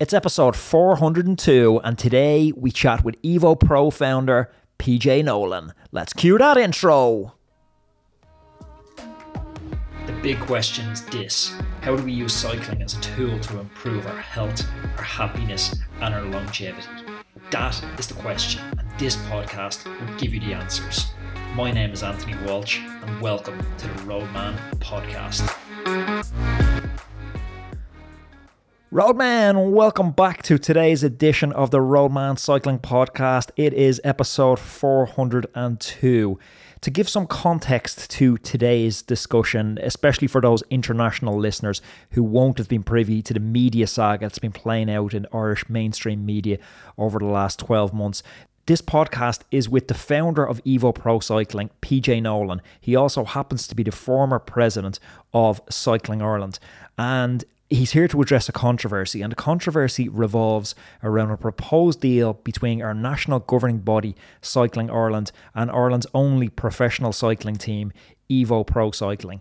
It's episode 402, and today we chat with Evo Pro founder PJ Nolan. Let's cue that intro. The big question is this How do we use cycling as a tool to improve our health, our happiness, and our longevity? That is the question, and this podcast will give you the answers. My name is Anthony Walsh, and welcome to the Roadman Podcast. Roadman, welcome back to today's edition of the Roadman Cycling Podcast. It is episode 402. To give some context to today's discussion, especially for those international listeners who won't have been privy to the media saga that's been playing out in Irish mainstream media over the last 12 months, this podcast is with the founder of Evo Pro Cycling, PJ Nolan. He also happens to be the former president of Cycling Ireland. And he's here to address a controversy, and the controversy revolves around a proposed deal between our national governing body, Cycling Ireland, and Ireland's only professional cycling team, Evo Pro Cycling.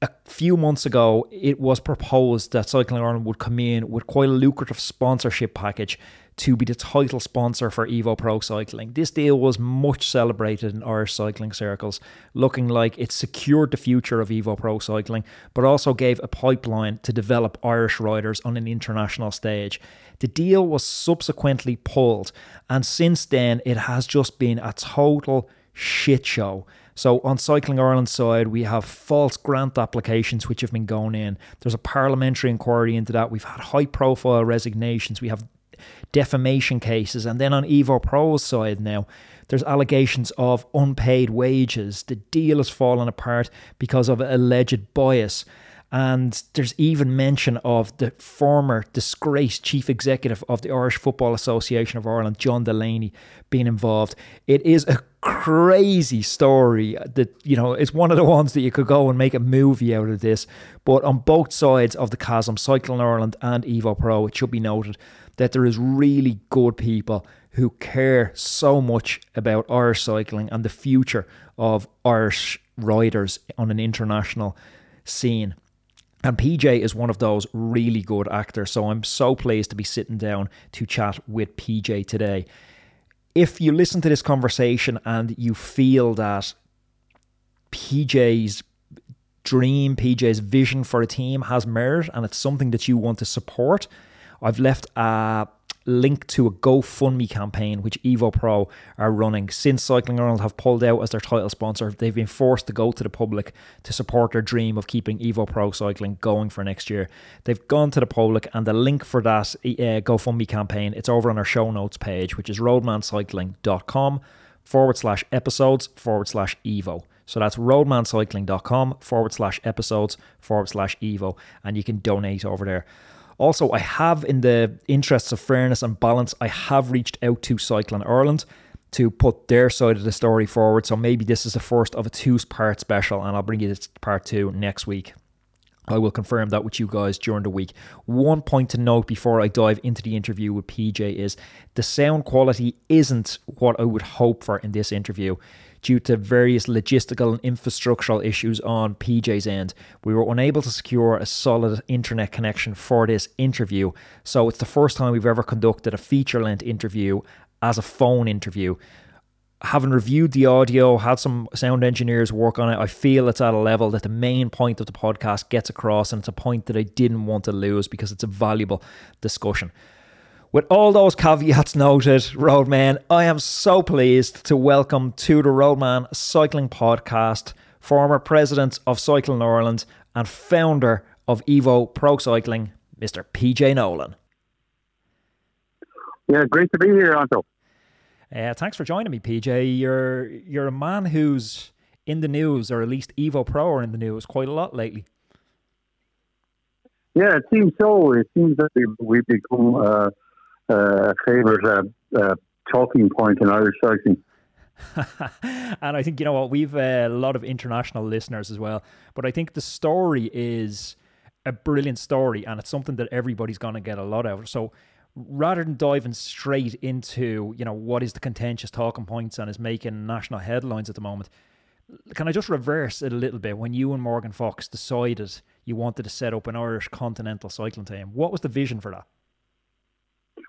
A few months ago, it was proposed that Cycling Ireland would come in with quite a lucrative sponsorship package to be the title sponsor for Evo Pro Cycling. This deal was much celebrated in Irish cycling circles, looking like it secured the future of Evo Pro Cycling, but also gave a pipeline to develop Irish riders on an international stage. The deal was subsequently pulled, and since then it has just been a total shit show. So on Cycling Ireland side, we have false grant applications which have been going in. There's a parliamentary inquiry into that. We've had high profile resignations. We have defamation cases. And then on Evo Pro's side now, there's allegations of unpaid wages. The deal has fallen apart because of alleged bias. And there's even mention of the former disgraced chief executive of the Irish Football Association of Ireland, John Delaney, being involved. It is a crazy story that, you know, it's one of the ones that you could go and make a movie out of this. But on both sides of the chasm, Cycling Ireland and Evo Pro, it should be noted that there is really good people who care so much about Irish cycling and the future of Irish riders on an international scene. And PJ is one of those really good actors. So I'm so pleased to be sitting down to chat with PJ today. If you listen to this conversation and you feel that PJ's dream, PJ's vision for a team has merit and it's something that you want to support, I've left a link to a GoFundMe campaign which Evo Pro are running. Since Cycling Ireland have pulled out as their title sponsor, they've been forced to go to the public to support their dream of keeping Evo Pro Cycling going for next year. They've gone to the public, and the link for that uh, GoFundMe campaign it's over on our show notes page, which is roadmancycling.com forward slash episodes forward slash Evo. So that's roadmancycling.com forward slash episodes forward slash Evo, and you can donate over there. Also, I have, in the interests of fairness and balance, I have reached out to Cycling Ireland to put their side of the story forward. So maybe this is the first of a two part special, and I'll bring you this part two next week. I will confirm that with you guys during the week. One point to note before I dive into the interview with PJ is the sound quality isn't what I would hope for in this interview due to various logistical and infrastructural issues on PJ's end. We were unable to secure a solid internet connection for this interview, so it's the first time we've ever conducted a feature length interview as a phone interview. Having reviewed the audio, had some sound engineers work on it, I feel it's at a level that the main point of the podcast gets across, and it's a point that I didn't want to lose because it's a valuable discussion. With all those caveats noted, Roadman, I am so pleased to welcome to the Roadman Cycling Podcast former president of Cycling Ireland and founder of Evo Pro Cycling, Mr. PJ Nolan. Yeah, great to be here, Anto. Uh, thanks for joining me, PJ. You're you're a man who's in the news, or at least Evo Pro are in the news quite a lot lately. Yeah, it seems so. It seems that we've become uh, uh, favourite uh, talking point in Irish cycling. and I think you know what we've uh, a lot of international listeners as well. But I think the story is a brilliant story, and it's something that everybody's going to get a lot out of. So rather than diving straight into you know what is the contentious talking points and is making national headlines at the moment, can I just reverse it a little bit? When you and Morgan Fox decided you wanted to set up an Irish continental cycling team, what was the vision for that?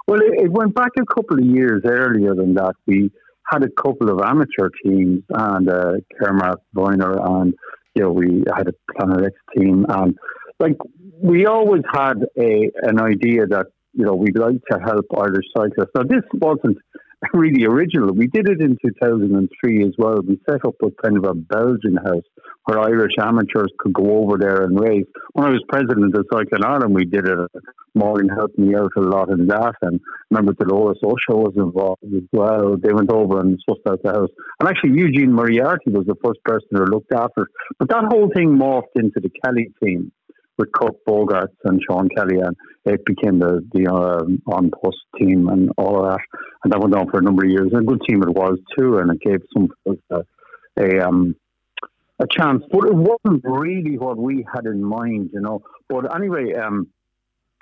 Well, it, it, went back a couple of years earlier than that. We had a couple of amateur teams and uh, Kermark Viner and you know we had a Planet X team and like we always had a an idea that you know we'd like to help Irish cyclists. Now this wasn't really original. We did it in 2003 as well. We set up a kind of a Belgian house where Irish amateurs could go over there and race. When I was president of Cycling Ireland, we did it. Morgan helped me out a lot in that. And remember, Dolores O'Show was involved as well. They went over and sussed out the house. And actually, Eugene Moriarty was the first person who looked after it. But that whole thing morphed into the Kelly team with Kurt Bogaerts and Sean Kelly, it became the the um, An Post team and all of that. And that went on for a number of years. And a good team it was too, and it gave some a, a um a chance, but it wasn't really what we had in mind, you know. But anyway, um,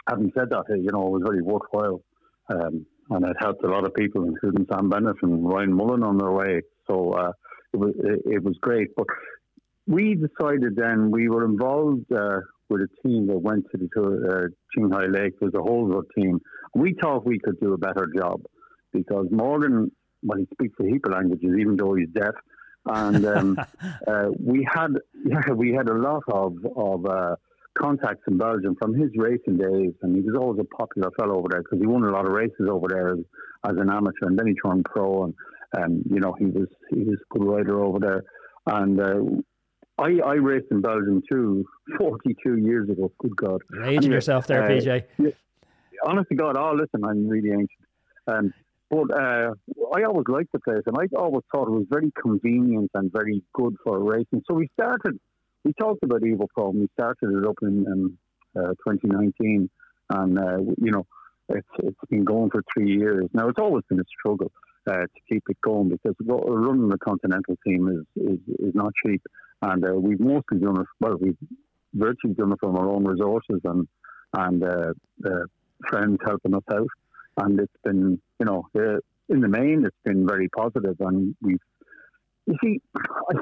having said that, you know, it was very worthwhile, um, and it helped a lot of people, including Sam Bennett and Ryan Mullen, on their way. So uh, it was it, it, was great. But we decided then we were involved uh, with a team that went to the uh, Qinghai Lake. It was a whole team. We thought we could do a better job because Morgan, well, he speaks a heap of languages, even though he's deaf and um, uh, we had yeah we had a lot of of uh, contacts in Belgium from his racing days, and he was always a popular fellow over there because he won a lot of races over there as, as an amateur, and then he turned pro, and um, you know he was he was a good rider over there, and. Uh, I, I raced in Belgium too, 42 years ago. Good God. You're aging anyway, yourself there, uh, PJ. Yeah, honest to God, oh, listen, I'm really ancient. Um, but uh, I always liked the place, and I always thought it was very convenient and very good for racing. So we started. We talked about Evo Pro, and we started it up in, in uh, 2019, and uh, you know, it's it's been going for three years now. It's always been a struggle uh, to keep it going because running the continental team is is, is not cheap, and uh, we've mostly done it. Well, we've virtually done it from our own resources and and uh, friends helping us out and it's been, you know, uh, in the main, it's been very positive, and we've. You see,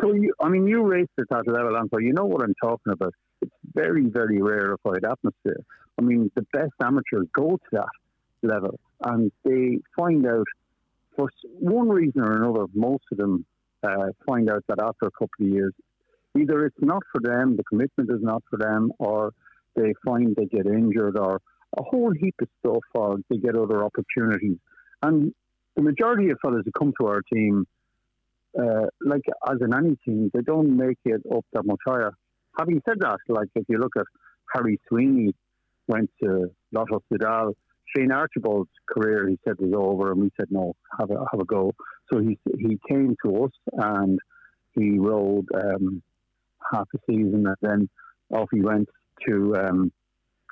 so you, I mean, you raced at that level, and so you know what I'm talking about. It's very, very rarefied atmosphere. I mean, the best amateurs go to that level, and they find out, for one reason or another, most of them uh, find out that after a couple of years, either it's not for them, the commitment is not for them, or they find they get injured, or a whole heap of stuff or they get other opportunities. And the majority of fellas who come to our team, uh, like as in any team, they don't make it up that much higher. Having said that, like if you look at Harry Sweeney went to Lotto Soudal, Shane Archbold's career he said was over and we said no, have a have a go. So he he came to us and he rode um, half a season and then off he went to um,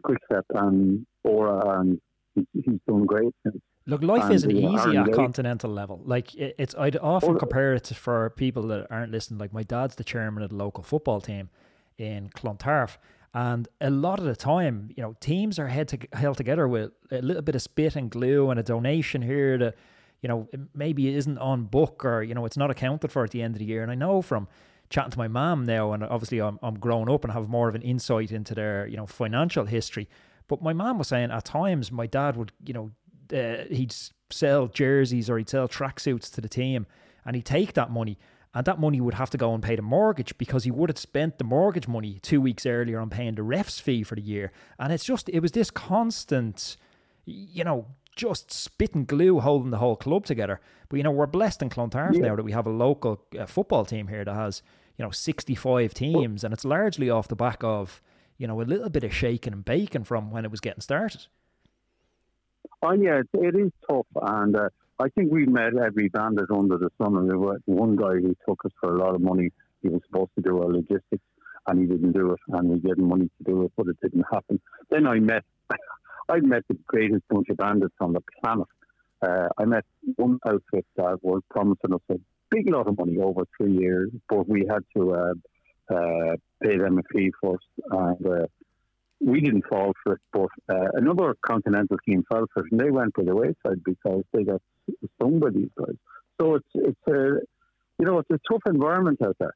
Quickstep and Bora, and he's done great since. Look, life and isn't easy at continental level. Like it's, I'd often compare it to, for people that aren't listening. Like my dad's the chairman of the local football team in Clontarf, and a lot of the time, you know, teams are held, to, held together with a little bit of spit and glue and a donation here to, you know, maybe isn't on book or you know it's not accounted for at the end of the year. And I know from chatting to my mom now, and obviously I'm I'm grown up and have more of an insight into their you know financial history. But my mom was saying at times my dad would, you know, uh, he'd sell jerseys or he'd sell tracksuits to the team and he'd take that money and that money would have to go and pay the mortgage because he would have spent the mortgage money two weeks earlier on paying the ref's fee for the year. And it's just, it was this constant, you know, just spit and glue holding the whole club together. But, you know, we're blessed in Clontarf yeah. now that we have a local uh, football team here that has, you know, 65 teams and it's largely off the back of you know, a little bit of shaking and baking from when it was getting started. Oh yeah, it, it is tough, and uh, I think we met every bandit under the sun. And there was one guy who took us for a lot of money. He was supposed to do our logistics, and he didn't do it, and we gave him money to do it, but it didn't happen. Then I met, I met the greatest bunch of bandits on the planet. Uh, I met one outfit that was promising us a big lot of money over three years, but we had to uh, uh, pay them a fee first, and uh, we didn't fall for it. But uh, another continental team fell for it, and they went by the wayside because they got these guys. So it's it's a you know it's a tough environment out there.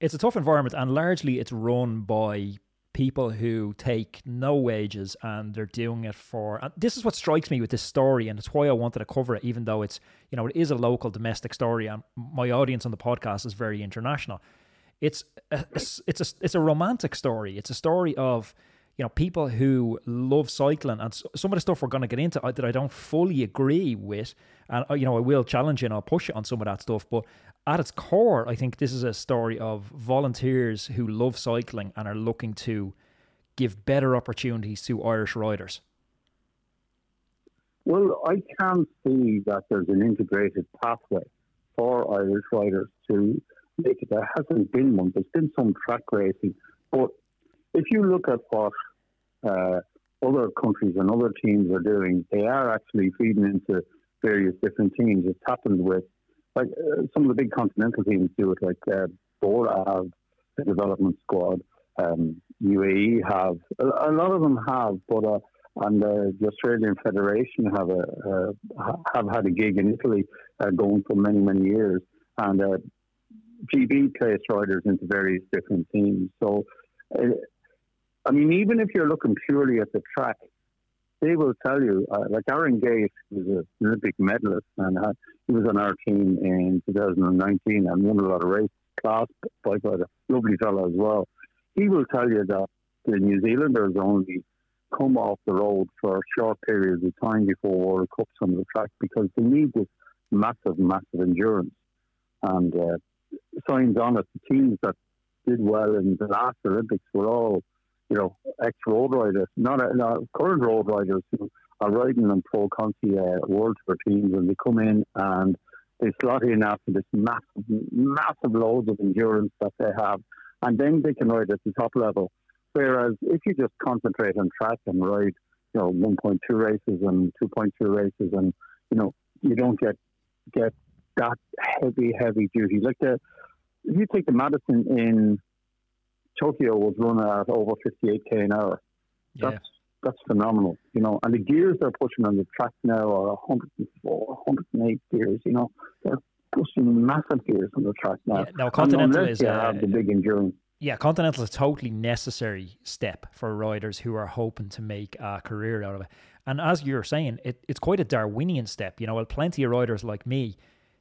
It's a tough environment, and largely it's run by people who take no wages and they're doing it for and this is what strikes me with this story and it's why I wanted to cover it even though it's you know it is a local domestic story and my audience on the podcast is very international it's a, it's a it's a romantic story it's a story of you know people who love cycling and some of the stuff we're going to get into that I don't fully agree with and uh, you know I will challenge you and I'll push you on some of that stuff but at its core, I think this is a story of volunteers who love cycling and are looking to give better opportunities to Irish riders. Well, I can see that there's an integrated pathway for Irish riders to make it. There hasn't been one. There's been some track racing, but if you look at what uh, other countries and other teams are doing, they are actually feeding into various different teams. It's happened with like uh, some of the big continental teams do it. Like uh, Bora have a development squad. Um, UAE have a, a, lot of them have, but uh, and the Australian Federation have a have had a gig in Italy uh, going for many many years, and uh, GB plays riders into various different teams. So, uh, I mean, even if you're looking purely at the track, they will tell you, uh, like Aaron Gate was an Olympic medalist and uh, he was on our team in 2019 and won a lot of race class rider, lovely fellow as well. He will tell you that the New Zealanders only come off the road for short periods of time before World Cups on the track because they need this massive, massive endurance. And uh, signs on it, the teams that did well in the last Olympics were all you know, ex road riders, not, a, not current road riders who are riding in pro Conti uh, World Tour teams, and they come in and they slot in after this massive, massive loads of endurance that they have, and then they can ride at the top level. Whereas if you just concentrate on track and ride, you know, 1.2 races and 2.2 races, and you know, you don't get get that heavy, heavy duty. Like the, if you take the Madison in Tokyo was running at over 58k an hour. That's yeah. that's phenomenal, you know. And the gears they're pushing on the track now are 104, 108 gears. You know, they're pushing massive gears on the track now. Yeah, now Continental is uh, the big endurance. Yeah, Continental is a totally necessary step for riders who are hoping to make a career out of it. And as you're saying, it, it's quite a Darwinian step. You know, well, plenty of riders like me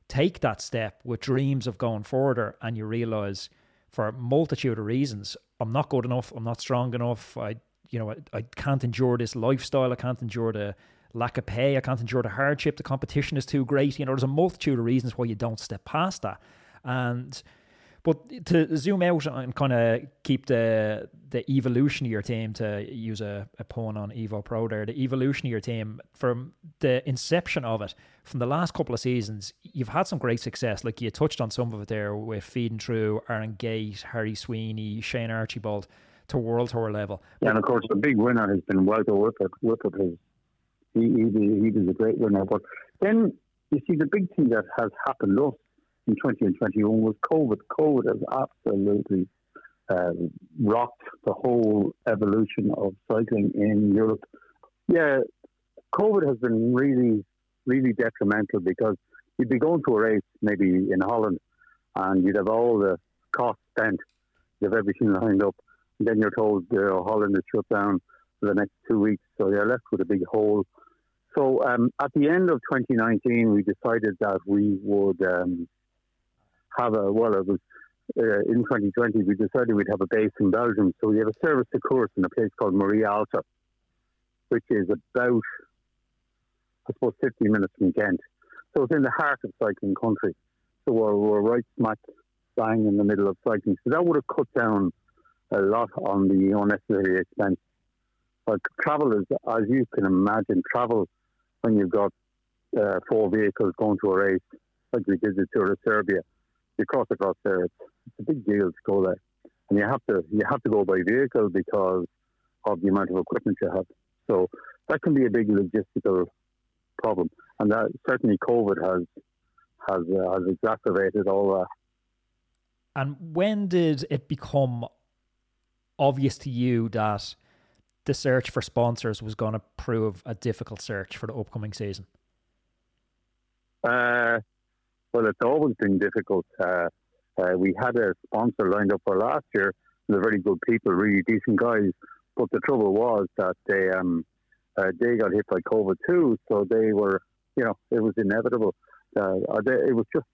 take that step with dreams of going further, and you realize for a multitude of reasons. I'm not good enough. I'm not strong enough. I, you know, I, I can't endure this lifestyle. I can't endure the lack of pay. I can't endure the hardship. The competition is too great. You know, there's a multitude of reasons why you don't step past that. And but to zoom out and kind of keep the the evolution of your team, to use a, a pun on Evo Pro there, the evolution of your team from the inception of it, from the last couple of seasons, you've had some great success. Like you touched on some of it there with feeding through Aaron Gate, Harry Sweeney, Shane Archbold to World Tour level. Yeah, and of course the big winner has been Walter Whippet. Whippet has he, he, he was a great winner. But then you see the big thing that has happened us in 2021 was COVID. COVID has absolutely um, rocked the whole evolution of cycling in Europe. Yeah, COVID has been really, really detrimental because you'd be going to a race maybe in Holland and you'd have all the costs spent, you have everything lined up, and then you're told uh, Holland is shut down for the next two weeks, so you're left with a big hole. So um, at the end of 2019, we decided that we would um, have a, well, it was uh, in 2020, we decided we'd have a base in Belgium. So we have a service to course in a place called Maria-Aalter, which is about, I suppose, 50 minutes from Ghent. So it's in the heart of cycling country. So we're, we're right smack bang in the middle of cycling. So that would have cut down a lot on the unnecessary expense. But travel is, as you can imagine, travel when you've got uh, four vehicles going to a race, like we did the Tour of Serbia, you cross across there, it's, it's a big deal to go there, and you have to you have to go by vehicle because of the amount of equipment you have. So that can be a big logistical problem, and that certainly COVID has has uh, has exacerbated all that. And when did it become obvious to you that the search for sponsors was going to prove a difficult search for the upcoming season? Uh, well, it's always been difficult. Uh, uh, we had a sponsor lined up for last year, they're very good people, really decent guys. But the trouble was that they um, uh, they got hit by COVID too, so they were, you know, it was inevitable. Uh, they, it was just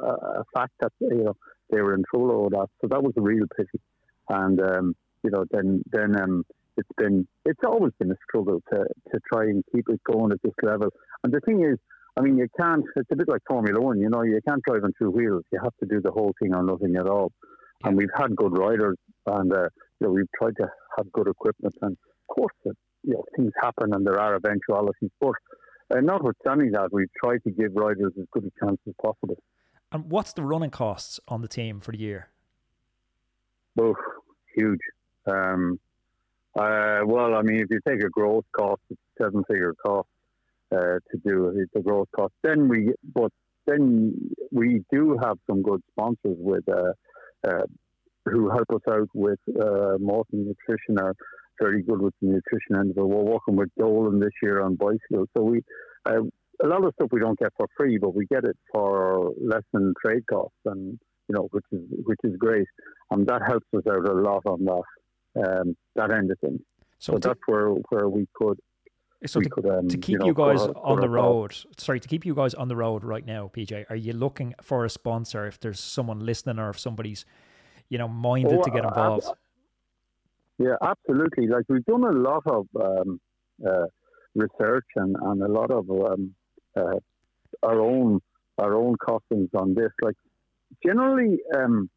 a fact that you know they were in trouble over that. So that was a real pity. And um, you know, then then um, it's been it's always been a struggle to to try and keep it going at this level. And the thing is, I mean, you can't. It's a bit like Formula One. You know, you can't drive on two wheels. You have to do the whole thing or nothing at all. Yeah. And we've had good riders, and uh, you know, we've tried to have good equipment. And of course, uh, you know, things happen, and there are eventualities. But uh, notwithstanding that, we've tried to give riders as good a chance as possible. And what's the running costs on the team for the year? Oh, huge. Um, uh, well, I mean, if you take a growth cost, it's seven figure cost uh, to do the growth cost. Then we, but then we do have some good sponsors with uh, uh who help us out with uh, Maurten Nutrition are very good with the nutrition end of it. We're working with Dolan this year on bicycles, so we uh, a lot of stuff we don't get for free, but we get it for less than trade costs, and you know, which is which is great, and that helps us out a lot on that um, that end of things. So, so that's where where we could. So to, could, um, to, keep you, know, you guys on the road, sorry, to keep you guys on the road right now, PJ, are you looking for a sponsor? If there's someone listening, or if somebody's, you know, minded oh, to get involved. Uh, yeah, absolutely. Like we've done a lot of um, uh, research and, and a lot of um, uh, our own our own costings on this. Like generally, um,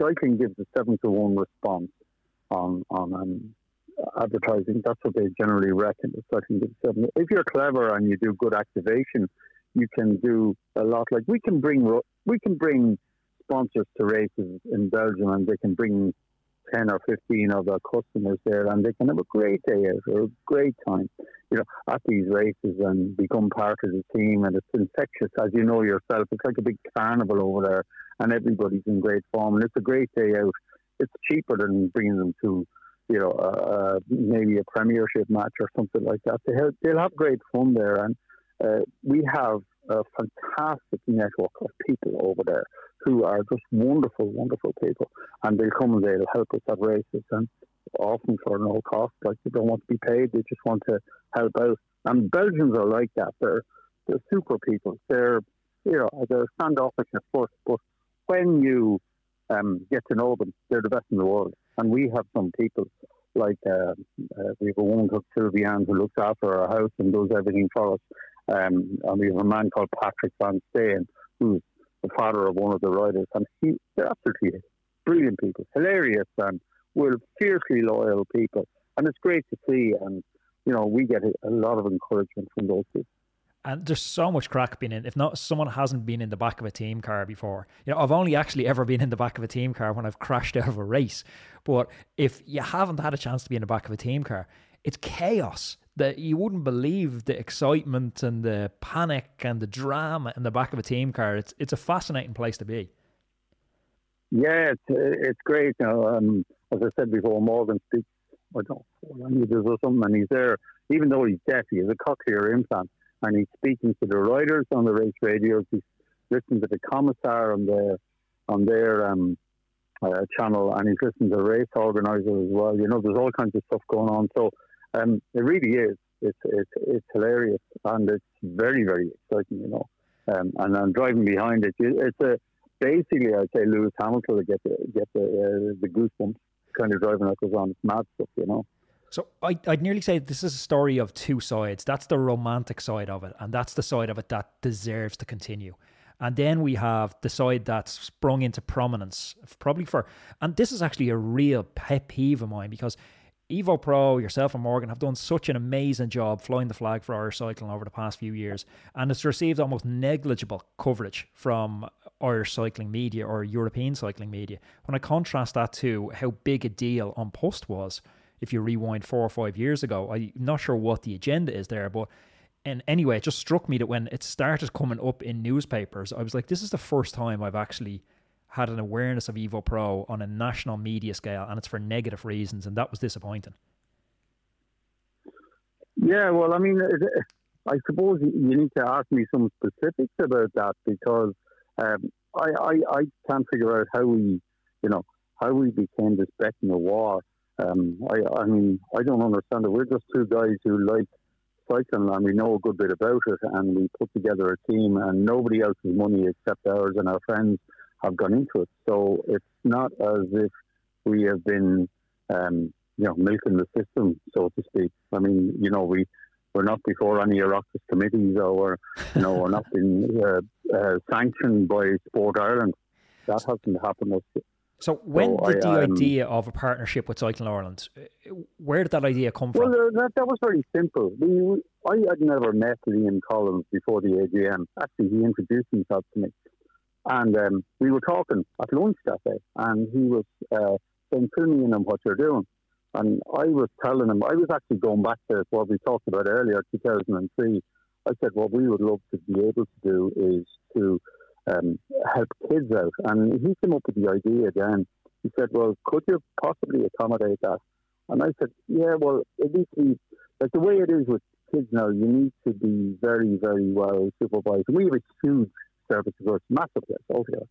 cycling gives a seven to one response on on um, advertising. That's what they generally reckon. If you're clever and you do good activation, you can do a lot. Like we can bring we can bring sponsors to races in Belgium, and they can bring 10 or 15 of our customers there and they can have a great day out or a great time, you know, at these races and become part of the team. And it's infectious, as you know yourself. It's like a big carnival over there and everybody's in great form and it's a great day out. It's cheaper than bringing them to, you know, uh, maybe a premiership match or something like that. They have, they'll have great fun there. And uh, we have a fantastic network of people over there who are just wonderful, wonderful people. And they'll come and they'll help us at races and often for no cost. Like they don't want to be paid, they just want to help out. And Belgians are like that. They're they're super people. They're you know, they're standoffish at first, but when you um, get to know them, they're the best in the world. And we have some people like uh, uh, we have a woman called Sylviane who looks after our house and does everything for us. Um, and we have a man called Patrick Van Steen who's the father of one of the riders, and he, they're absolutely brilliant people, hilarious, and we're fiercely loyal people, and it's great to see, and you know we get a lot of encouragement from those people. And there's so much crack being in. If not, someone hasn't been in the back of a team car before. You know, I've only actually ever been in the back of a team car when I've crashed out of a race. But if you haven't had a chance to be in the back of a team car, it's chaos that you wouldn't believe the excitement and the panic and the drama in the back of a team car. It's it's a fascinating place to be. Yeah, it's it's great. You know, um, as I said before, Morgan speaks I don't know four languages or something, and he's there. Even though he's deaf, he has a cochlear implant, and he's speaking to the riders on the race radios. He's listening to the commissar on the on their um, uh, channel, and he's listening to race organisers as well. You know, there's all kinds of stuff going on. So um, it really is. It's, it's it's hilarious and it's very very exciting, you know. Um, and I'm driving behind it. It's a basically I'd say Lewis Hamilton to get the get the uh, the goosebumps kind of driving that goes on. It's mad stuff, you know. So I, I'd nearly say this is a story of two sides. That's the romantic side of it, and that's the side of it that deserves to continue. And then we have the side that's sprung into prominence, probably for, and this is actually a real pet peeve of mine because Evo Pro, yourself and Morgan have done such an amazing job flying the flag for Irish cycling over the past few years, and it's received almost negligible coverage from Irish cycling media or European cycling media. When I contrast that to how big a deal An Post was, if you rewind four or five years ago, I'm not sure what the agenda is there, but and anyway, it just struck me that when it started coming up in newspapers, I was like, this is the first time I've actually had an awareness of Evo Pro on a national media scale, and it's for negative reasons, and that was disappointing. Yeah, well, I mean, I suppose you need to ask me some specifics about that because um, I, I, I can't figure out how we, you know, how we became this bet in the war. Um, I, I mean, I don't understand it. We're just two guys who like cycling and we know a good bit about it and we put together a team and nobody else's money except ours and our friends have gone into it. So it's not as if we have been, um, you know, milking the system, so to speak. I mean, you know, we we're not before any Oireachtas committees or you know, we're not being uh, uh, sanctioned by Sport Ireland. That hasn't happened. So when so did I, the um, idea of a partnership with Cycling Ireland, uh, where did that idea come from? Well, that, that was very simple. We, I had never met Liam Collins before the AGM. Actually, he introduced himself to me. And um, we were talking at lunch that day, and he was uh, saying, fill me in on what you're doing. And I was telling him, I was actually going back to what we talked about earlier, 2003. I said, what we would love to be able to do is to um, help kids out. And he came up with the idea again. He said, well, could you possibly accommodate that? And I said, yeah, well, needs to be, like the way it is with kids now, you need to be very, very well supervised. We have a huge service force, massive altogether.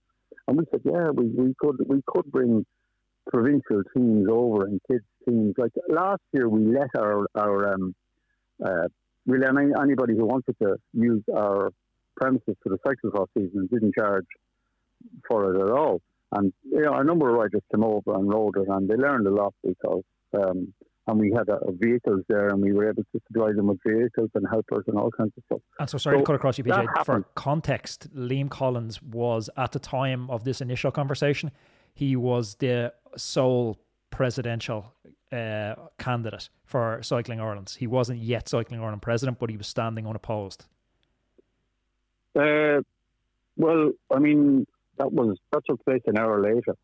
And we said, yeah, we, we could we could bring provincial teams over and kids teams. Like last year, we let our our um, uh, anybody who wanted to use our premises for the cyclocross season and didn't charge for it at all. And you know, a number of riders came over and rode it, and they learned a lot because. Um, and we had uh, vehicles there, and we were able to supply them with vehicles and helpers and all kinds of stuff. And so, sorry so to cut across you, PJ. For context, Liam Collins was at the time of this initial conversation, he was the sole presidential uh, candidate for Cycling Ireland. He wasn't yet Cycling Ireland president, but he was standing unopposed. Uh, well, I mean, that was that took place an hour later.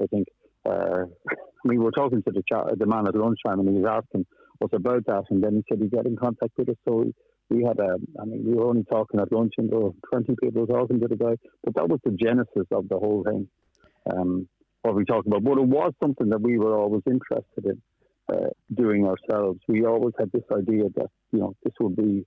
I think uh, we were talking to the the man at lunchtime, and he was asking us about that, and then he said he got in contact with us. So we had a, I mean, we were only talking at lunch, and there were twenty people talking to the guy, but that was the genesis of the whole thing. Um, what we talked about, but it was something that we were always interested in uh, doing ourselves. We always had this idea that you know this would be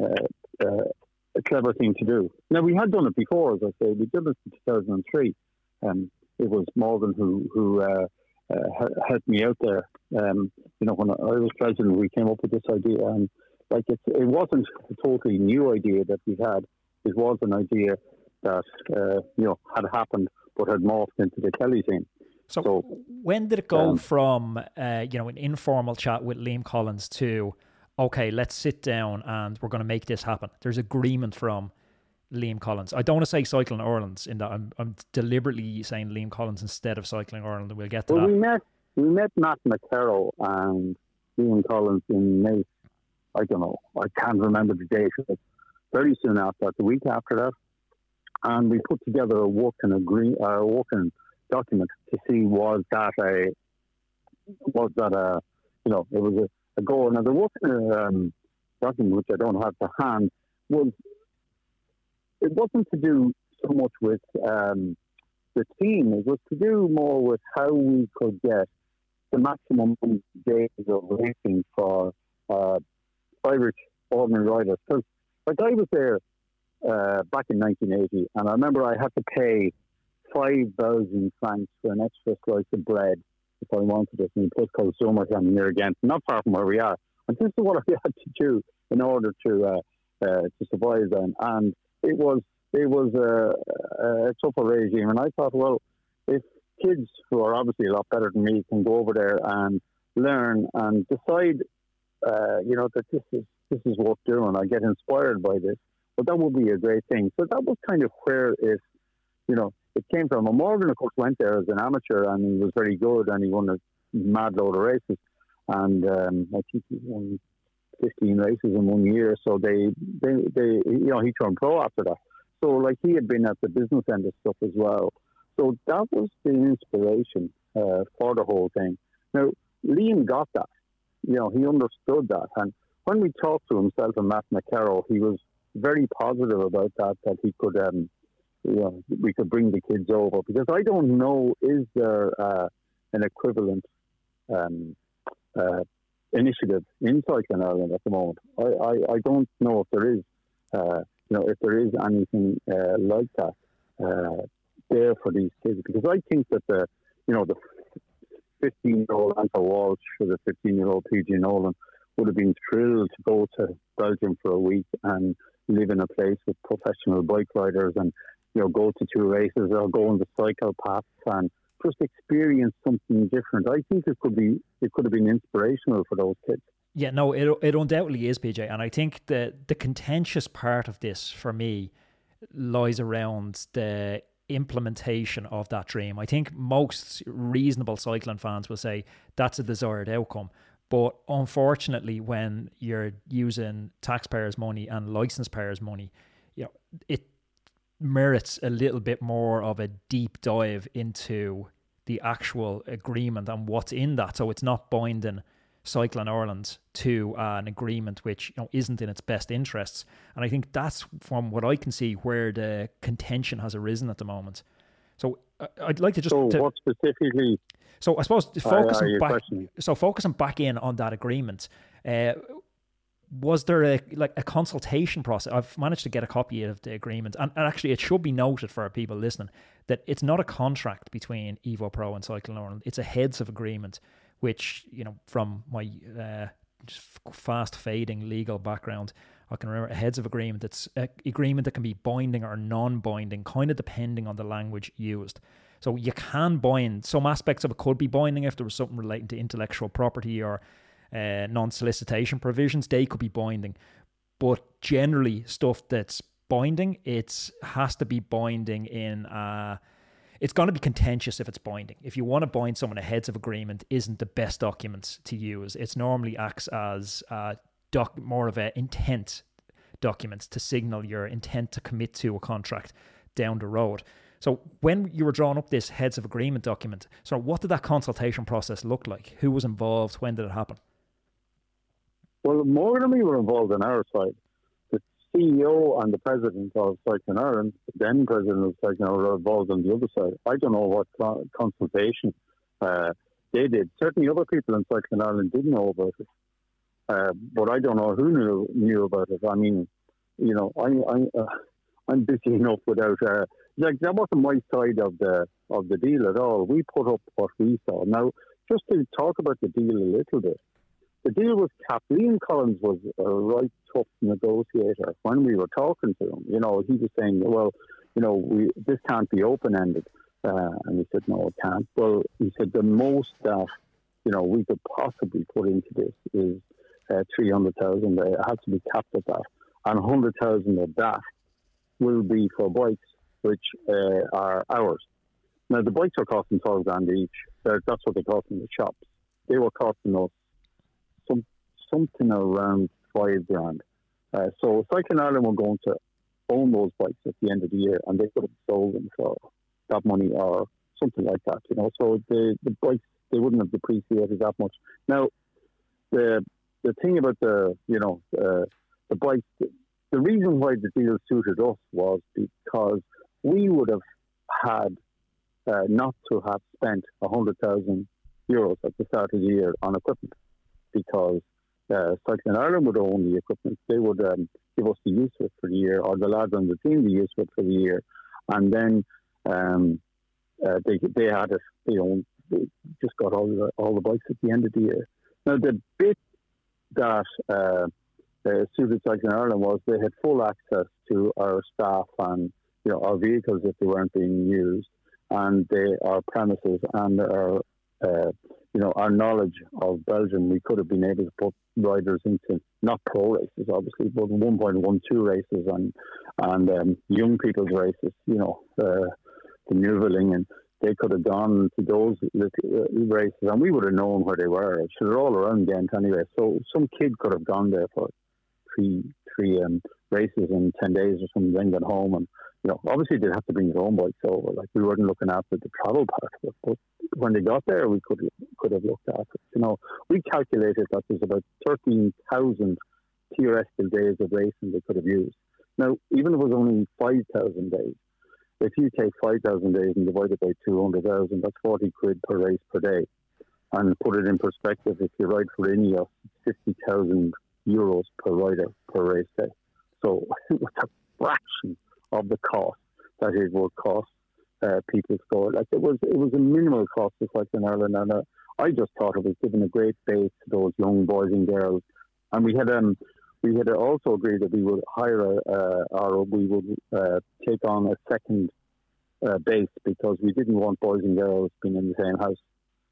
uh, uh, a clever thing to do. Now we had done it before, as I say, we did it in 2003. Um, it was Morgan who who uh, uh, helped me out there. Um, you know, when I was president, we came up with this idea, and like it, it wasn't a totally new idea that we had. It was an idea that uh, you know had happened, but had morphed into the Kelly thing. So, so when did it go um, from uh, you know an informal chat with Liam Collins to okay, let's sit down and we're going to make this happen? There's agreement from Liam Collins. I don't want to say Cycling Ireland in that. I'm, I'm deliberately saying Liam Collins instead of Cycling Ireland. We'll get to well, that. We met we met Matt McKerrow and Liam Collins in May. I don't know. I can't remember the date. Very soon after, the week after that, and we put together a working agree, uh, working document to see was that a was that a you know it was a, a goal. Now the working um, document, which I don't have to hand, was it wasn't to do so much with um, the team. It was to do more with how we could get the maximum days of racing for uh, Irish ordinary riders. Because, like, I was there uh, back in 1980, and I remember I had to pay 5,000 francs for an extra slice of bread if I wanted it in a place called Somerton here again, not far from where we are. And this is what I had to do in order to uh, uh, to survive then. And it was it was a, a tougher regime, and I thought, well, if kids who are obviously a lot better than me can go over there and learn and decide, uh, you know, that this is this is worth doing, I get inspired by this. But that would be a great thing. So that was kind of where it, you know, it came from. And Morgan, of course, went there as an amateur, and he was very good, and he won a mad load of races. And um, I think he won 15 races in one year. So they, they, they, you know, he turned pro after that. So like he had been at the business end of stuff as well. So that was the inspiration uh, for the whole thing. Now Liam got that. You know, he understood that, and when we talked to himself and Matt McKerrow, he was very positive about that. That he could, um, you know, we could bring the kids over because I don't know is there uh, an equivalent um, uh, initiative in Cycling Ireland at the moment. I, I, I don't know if there is, uh, you know, if there is anything uh, like that uh, there for these kids because I think that the you know, the 15 year old Anton Walsh or the 15 year old PJ Nolan would have been thrilled to go to Belgium for a week and live in a place with professional bike riders and, you know, go to two races or go on the cycle paths and just experience something different. I think it could be it could have been inspirational for those kids. Yeah, no, it it undoubtedly is, PJ, and I think the the contentious part of this for me lies around the implementation of that dream. I think most reasonable cycling fans will say that's a desired outcome. But unfortunately, when you're using taxpayers' money and license payers' money, you know, it merits a little bit more of a deep dive into the actual agreement and what's in that. So it's not binding Cycling Ireland to uh, an agreement which you know isn't in its best interests. And I think that's from what I can see where the contention has arisen at the moment. So uh, I'd like to just so to, what specifically. So I suppose focusing back. Question? So focusing back in on that agreement. Was there a like a consultation process? I've managed to get a copy of the agreement, and, and, actually, it should be noted for our people listening that it's not a contract between Evo Pro and Cycling. It's a heads of agreement, which you know from my uh, fast fading legal background, I can remember a heads of agreement. That's an agreement that can be binding or non-binding, kind of depending on the language used. So you can bind some aspects of it could be binding if there was something relating to intellectual property or uh, non-solicitation provisions, they could be binding. But generally, stuff that's binding, it has to be binding in. Uh, it's going to be contentious if it's binding. If you want to bind someone, a heads of agreement isn't the best documents to use. It's normally acts as uh, doc, more of an intent documents to signal your intent to commit to a contract down the road. So when you were drawing up this heads of agreement document, so what did that consultation process look like? Who was involved? When did it happen? Well, more than me were involved on our side. The CEO and the president of Cycling Ireland, the then president of Cycling Ireland, were involved on the other side. I don't know what consultation uh, they did. Certainly, other people in Cycling Ireland didn't know about it, uh, but I don't know who knew knew about it. I mean, you know, I, I uh, I'm busy enough without uh, like that wasn't my side of the of the deal at all. We put up what we saw. Now, just to talk about the deal a little bit the deal with Kathleen Collins was a right tough negotiator. When we were talking to him, you know, he was saying, well, you know, we this can't be open ended. Uh, and we said, no, it can't. Well, he said the most that, you know, we could possibly put into this is uh, 300,000. It has to be capped at that. And 100,000 of that will be for bikes, which uh, are ours. Now, the bikes are costing 12 grand each. They're, that's what they cost in the shops. They were costing us something around five grand. Uh, so Cycling Ireland were going to own those bikes at the end of the year, and they could have sold them for that money or something like that. You know, so the the bikes they wouldn't have depreciated that much. Now, the the thing about the you know uh, the bikes, the, reason why the deal suited us was because we would have had uh, not to have spent a hundred thousand euros at the start of the year on equipment because uh, Cycling Ireland would own the equipment. They would um, give us the use of it for the year, or the lads on the team the use of it for the year, and then um, uh, they they had it. They owned. They just got all the all the bikes at the end of the year. Now the bit that uh, uh, suited Cycling Ireland was they had full access to our staff and you know our vehicles if they weren't being used, and they our premises and our uh, you know, our knowledge of Belgium, we could have been able to put riders into not pro races, obviously, but 1.12 races and and um, young people's races. You know, uh, the Nieuweling, and they could have gone to those uh, races, and we would have known where they were. So they're all around Ghent anyway. So some kid could have gone there for three three um, races in ten days or something, then got home and you know, obviously they'd have to bring their own bikes over. Like we weren't looking after the travel part of it, but when they got there, we could could have looked after. It. You know, we calculated that there's about thirteen thousand theoretical days of racing they could have used. Now, even if it was only five thousand days, if you take five thousand days and divide it by two hundred thousand, that's forty quid per race per day. And put it in perspective, if you ride for Ineos, fifty thousand euros per rider per race day. So it's a fraction of the cost that it would cost uh, people score. Like it was, it was a minimal cost to in Ireland, and uh, I just thought it was giving a great base to those young boys and girls. And we had um, we had also agreed that we would hire a, or we would uh, take on a second uh, base because we didn't want boys and girls being in the same house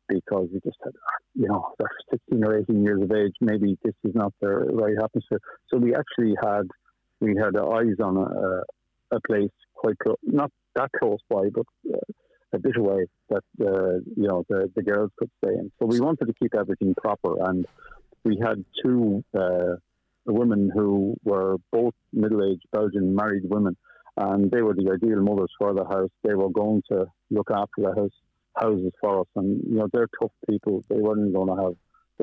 because we just had, you know, they're 16 or 18 years of age. Maybe this is not their right atmosphere. So we actually had we had eyes on a, a place quite close, not that close by, but uh, a bit away that uh, you know the the girls could stay in. So we wanted to keep everything proper, and we had two uh, women who were both middle-aged Belgian married women, and they were the ideal mothers for the house. They were going to look after the house houses for us, and you know they're tough people. They weren't going to have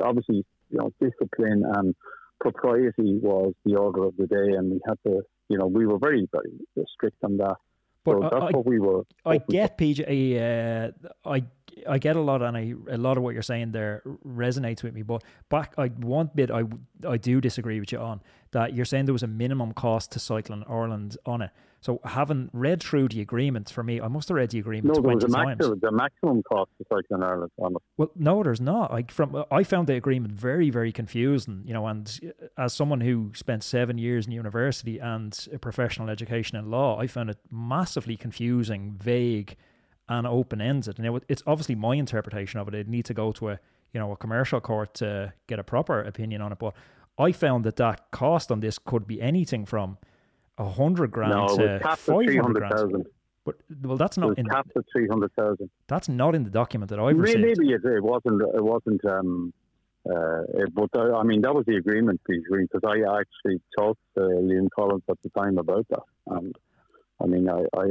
obviously you know discipline and propriety was the order of the day, and we had to you know we were very very strict on that. But so that's I, what we were. I get PJ. Uh, I I get a lot, and I a lot of what you're saying there resonates with me. But back, I one bit I I do disagree with you on that. You're saying there was a minimum cost to cycling Ireland on it. So having read through the agreement for me, I must have read the agreement. No, there was a maximum, the maximum cost to cycling Ireland on it. Well, no, there's not. I from I found the agreement very very confusing. You know, and uh, as someone who spent seven years in university and a professional education in law, I found it massively confusing, vague and open ended. And it, it's obviously my interpretation of it. It need to go to a you know a commercial court to get a proper opinion on it. But I found that that cost on this could be anything from a hundred grand no, to five hundred grand. But well, that's not in capped at three hundred thousand. That's not in the document that I've maybe, received. Maybe it, it wasn't. It wasn't. Um, uh, it, but uh, I mean, that was the agreement between because I actually talked to Liam Collins at the time about that, and I mean, I, I,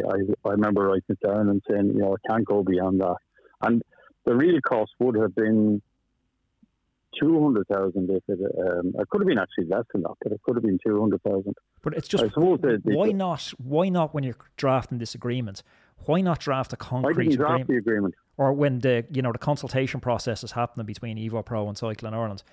I remember writing it down and saying, you know, I can't go beyond that. And the real cost would have been 200,000 if it, um, it could have been actually less than that, but it could have been 200,000. But it's just, I suppose why not, why not when you're drafting this agreement, why not draft a concrete draft agreement? agreement. Or when the, you know, the consultation process is happening between Evo Pro and Cycling Ireland,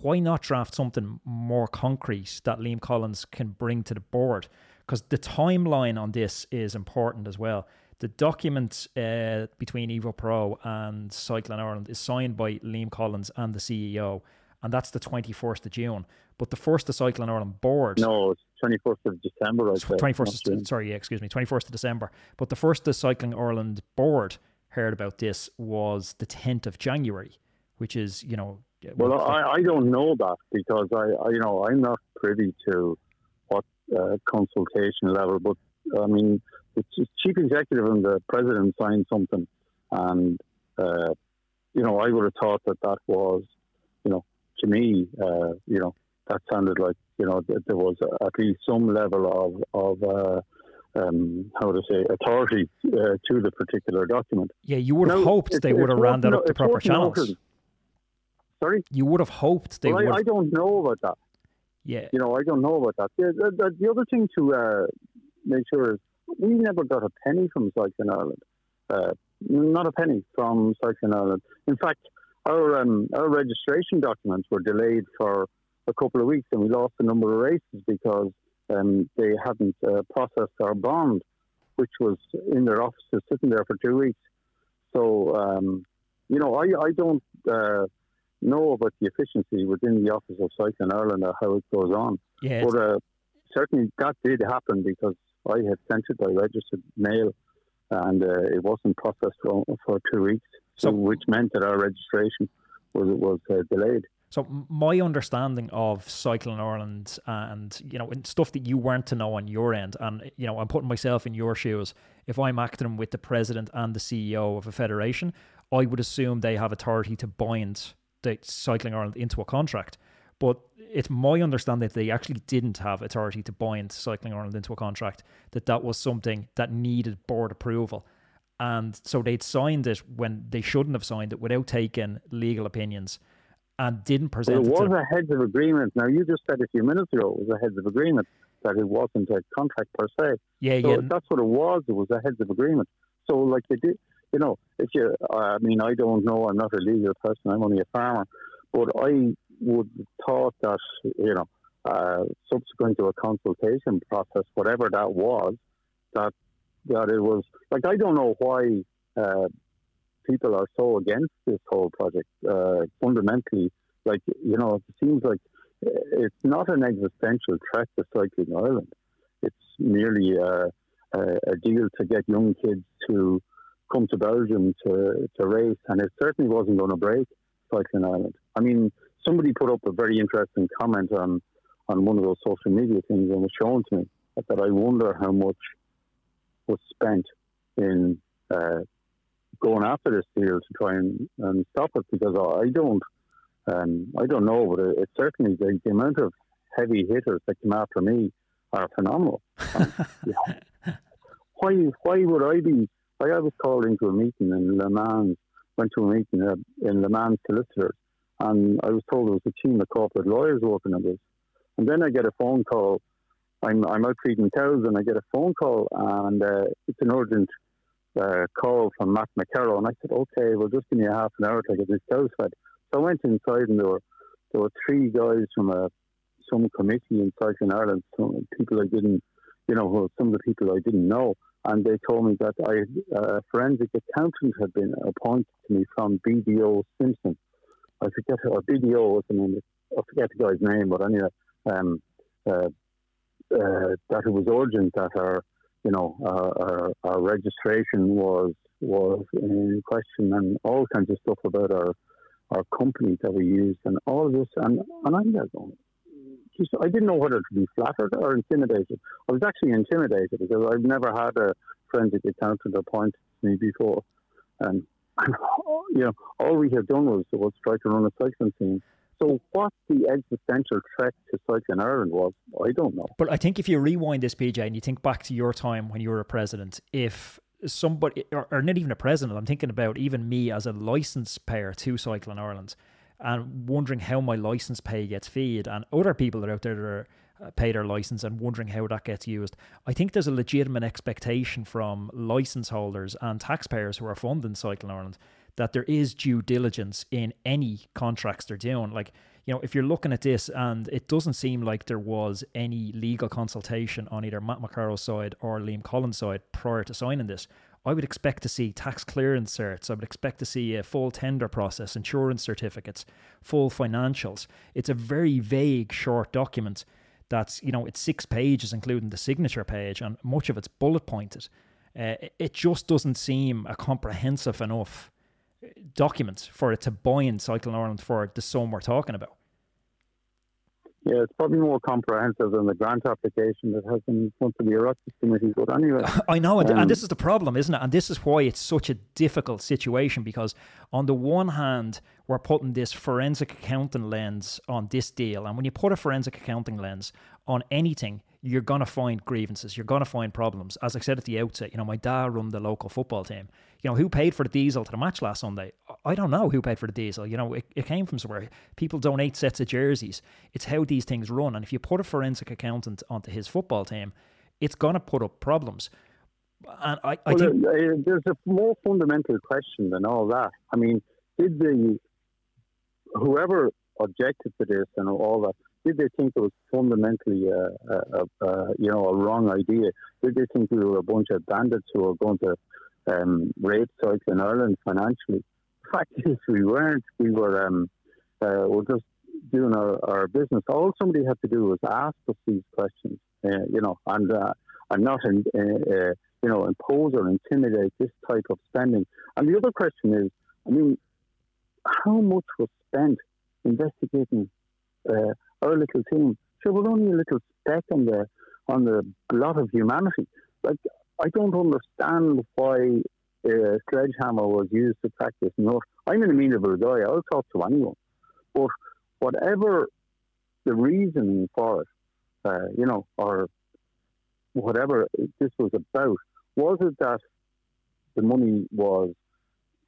why not draft something more concrete that Liam Collins can bring to the board? because the timeline on this is important as well. The document uh, between Evo Pro and Cycling Ireland is signed by Liam Collins and the CEO, and that's the 21st of June. But the first of Cycling Ireland board. No, it's 21st of December. I'd 21st, of, sorry, excuse me, 21st of December. But the first of Cycling Ireland board heard about this was the 10th of January, which is, you know. Well, I, I don't know that because I, I, you know, I'm not privy to uh, consultation level. But I mean, the chief executive and the president signed something, and uh, you know, I would have thought that that was, you know, to me, uh, you know, that sounded like you know that there was at least some level of of uh, um, how to say authority uh, to the particular document. Yeah, you would have now, hoped they would have ran that up the proper channels. Noted. Sorry, you would have hoped they well, would. I, I, don't know about that. Yeah. You know, I don't know about that. The, the, the other thing to uh, make sure is we never got a penny from Cycling Ireland. Uh, not a penny from Cycling Ireland. In fact, our um, our registration documents were delayed for a couple of weeks, and we lost a number of races because um, they hadn't uh, processed our bond, which was in their offices sitting there for two weeks. So, um, you know, I I don't uh, know about the efficiency within the Office of Cycling Ireland or how it goes on. Yeah, but uh, certainly that did happen because I had sent it by registered mail and uh, it wasn't processed for, for two weeks, so, which meant that our registration was was uh, delayed. So my understanding of Cycling Ireland and you know and stuff that you weren't to know on your end, and you know I'm putting myself in your shoes. If I'm acting with the president and the CEO of a federation, I would assume they have authority to bind the Cycling Ireland into a contract. But it's my understanding that they actually didn't have authority to bind Cycling Ireland into a contract, that that was something that needed board approval. And so they'd signed it when they shouldn't have signed it without taking legal opinions and didn't present well, it. It was a heads of agreement. Now, you just said a few minutes ago it was a heads of agreement, that it wasn't a contract per se. Yeah, so yeah. That's what it was. It was a heads of agreement. So, like, they did, you know, if you, I mean, I don't know, I'm not a legal person, I'm only a farmer. But I would thought that you know, uh, subsequent to a consultation process, whatever that was, that that it was like I don't know why uh, people are so against this whole project. Uh, fundamentally, like you know, it seems like it's not an existential threat to cycling Ireland. It's merely a, a, a deal to get young kids to come to Belgium to, to race, and it certainly wasn't going to break cycling Ireland. I mean, somebody put up a very interesting comment on on one of those social media things and was shown to me that I wonder how much was spent in uh, going after this deal to try and, and stop it because I don't um, I don't know, but it, it certainly the, the, amount of heavy hitters that come after me are phenomenal. Um, yeah. Why why would I be? I was called into a meeting in Le Mans, went to a meeting uh, in Le Mans solicitors, and I was told there was a team of corporate lawyers working on this. And then I get a phone call. I'm I'm out feeding cows, and I get a phone call, and uh, it's an urgent uh, call from Matt McKerrow, and I said, okay, well, just give me a half an hour to get this cows fed. So I went inside, and there were there were three guys from a some committee in Cycling Ireland, some people I didn't, you know, some of the people I didn't know, and they told me that I, a forensic accountant had been appointed to me from BDO Simpson. I forget, or BDO was the name, I forget the guy's name, but anyway, um, uh, uh, that it was urgent that our you know, our, our, registration was was in question and all kinds of stuff about our our company that we used and all of this. And, and I'm there going, I didn't know whether to be flattered or intimidated. I was actually intimidated because I've never had a forensic accountant appointed to me before. And, Oh, you know, all we had done was, was try to run a cycling team so, what the existential threat to cycling Ireland was, I don't know. But I think if you rewind this, PJ, and you think back to your time when you were a president, if somebody, or, or not even a president, I'm thinking about even me as a license payer to Cycling Ireland, and wondering how my license pay gets feed, and other people that are out there that are uh, pay their license and wondering how that gets used. I think there's a legitimate expectation from license holders and taxpayers who are funding Cycling Ireland that there is due diligence in any contracts they're doing. Like, you know, if you're looking at this and it doesn't seem like there was any legal consultation on either Matt McKerrow's side or Liam Collins' side prior to signing this, I would expect to see tax clearance certs. I would expect to see a full tender process, insurance certificates, full financials. It's a very vague, short document that's, you know, it's six pages, including the signature page, and much of it's bullet pointed. Uh, it just doesn't seem a comprehensive enough document for it to bind Cycling Ireland for the sum we're talking about. Yeah, it's probably more comprehensive than the grant application that has been in front of the Oireachtas committee. But anyway, I know, and, um, and, this is the problem, isn't it? And this is why it's such a difficult situation because, on the one hand, we're putting this forensic accounting lens on this deal, and when you put a forensic accounting lens on anything, you're going to find grievances. You're going to find problems. As I said at the outset, you know, my dad run the local football team. You know, who paid for the diesel to the match last Sunday? I don't know who paid for the diesel. You know, it, it came from somewhere. People donate sets of jerseys. It's how these things run. And if you put a forensic accountant onto his football team, it's going to put up problems. And I, I well, think uh, there's a more fundamental question than all that. I mean, did the whoever objected to this and all that did they think it was fundamentally a, a, a, you know a wrong idea? Did they think we were a bunch of bandits who were going to um, rape cycling Ireland financially? The fact is, we weren't. We were um, uh, we're just doing our, our business. All somebody had to do was ask us these questions, uh, you know, and uh, and not in, uh, uh, you know impose or intimidate this type of spending. And the other question is, I mean, how much was spent investigating uh, our little team. Sure, we're only a little speck on the on the lot of humanity. Like I don't understand why a sledgehammer was used to practice nut. I'm an amenable guy. I'll talk to anyone. But whatever the reason for it, uh, you know, or whatever this was about, was it that the money was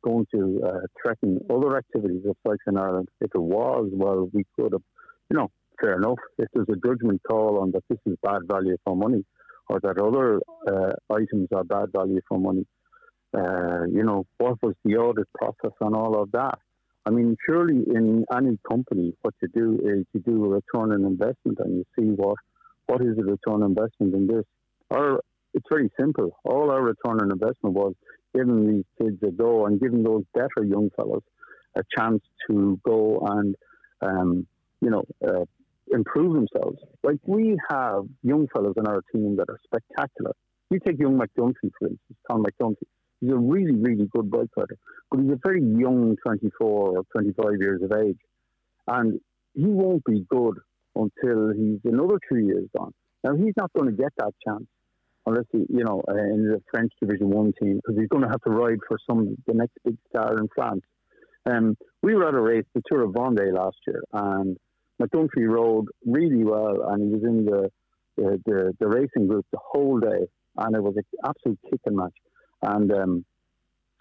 going to uh, threaten other activities of in Ireland? If it was, well, we could have, you know, fair enough. If there's a judgment call on that this is bad value for money, or that other uh, items are bad value for money, uh, you know, what was the audit process on all of that? I mean, surely in any company, what you do is you do a return on investment and you see what what is the return on investment in this. Our it's very simple. All our return on investment was giving these kids a go and giving those better young fellows a chance to go and, um, you know, uh, improve themselves. Like we have young fellows in our team that are spectacular. You take young McDunphy, for instance, Conn McDunphy. He's a really, really good bike rider, but he's a very young 24 or 25 years of age. And he won't be good until he's another two years on. Now, he's not going to get that chance unless he, you know, uh, in the French Division One team, because he's going to have to ride for some the next big star in France. Um, we were at a race, the Tour of Vendée last year, and McDunphy rode really well, and he was in the the, the, the racing group the whole day, and it was an absolute kicking match. And um,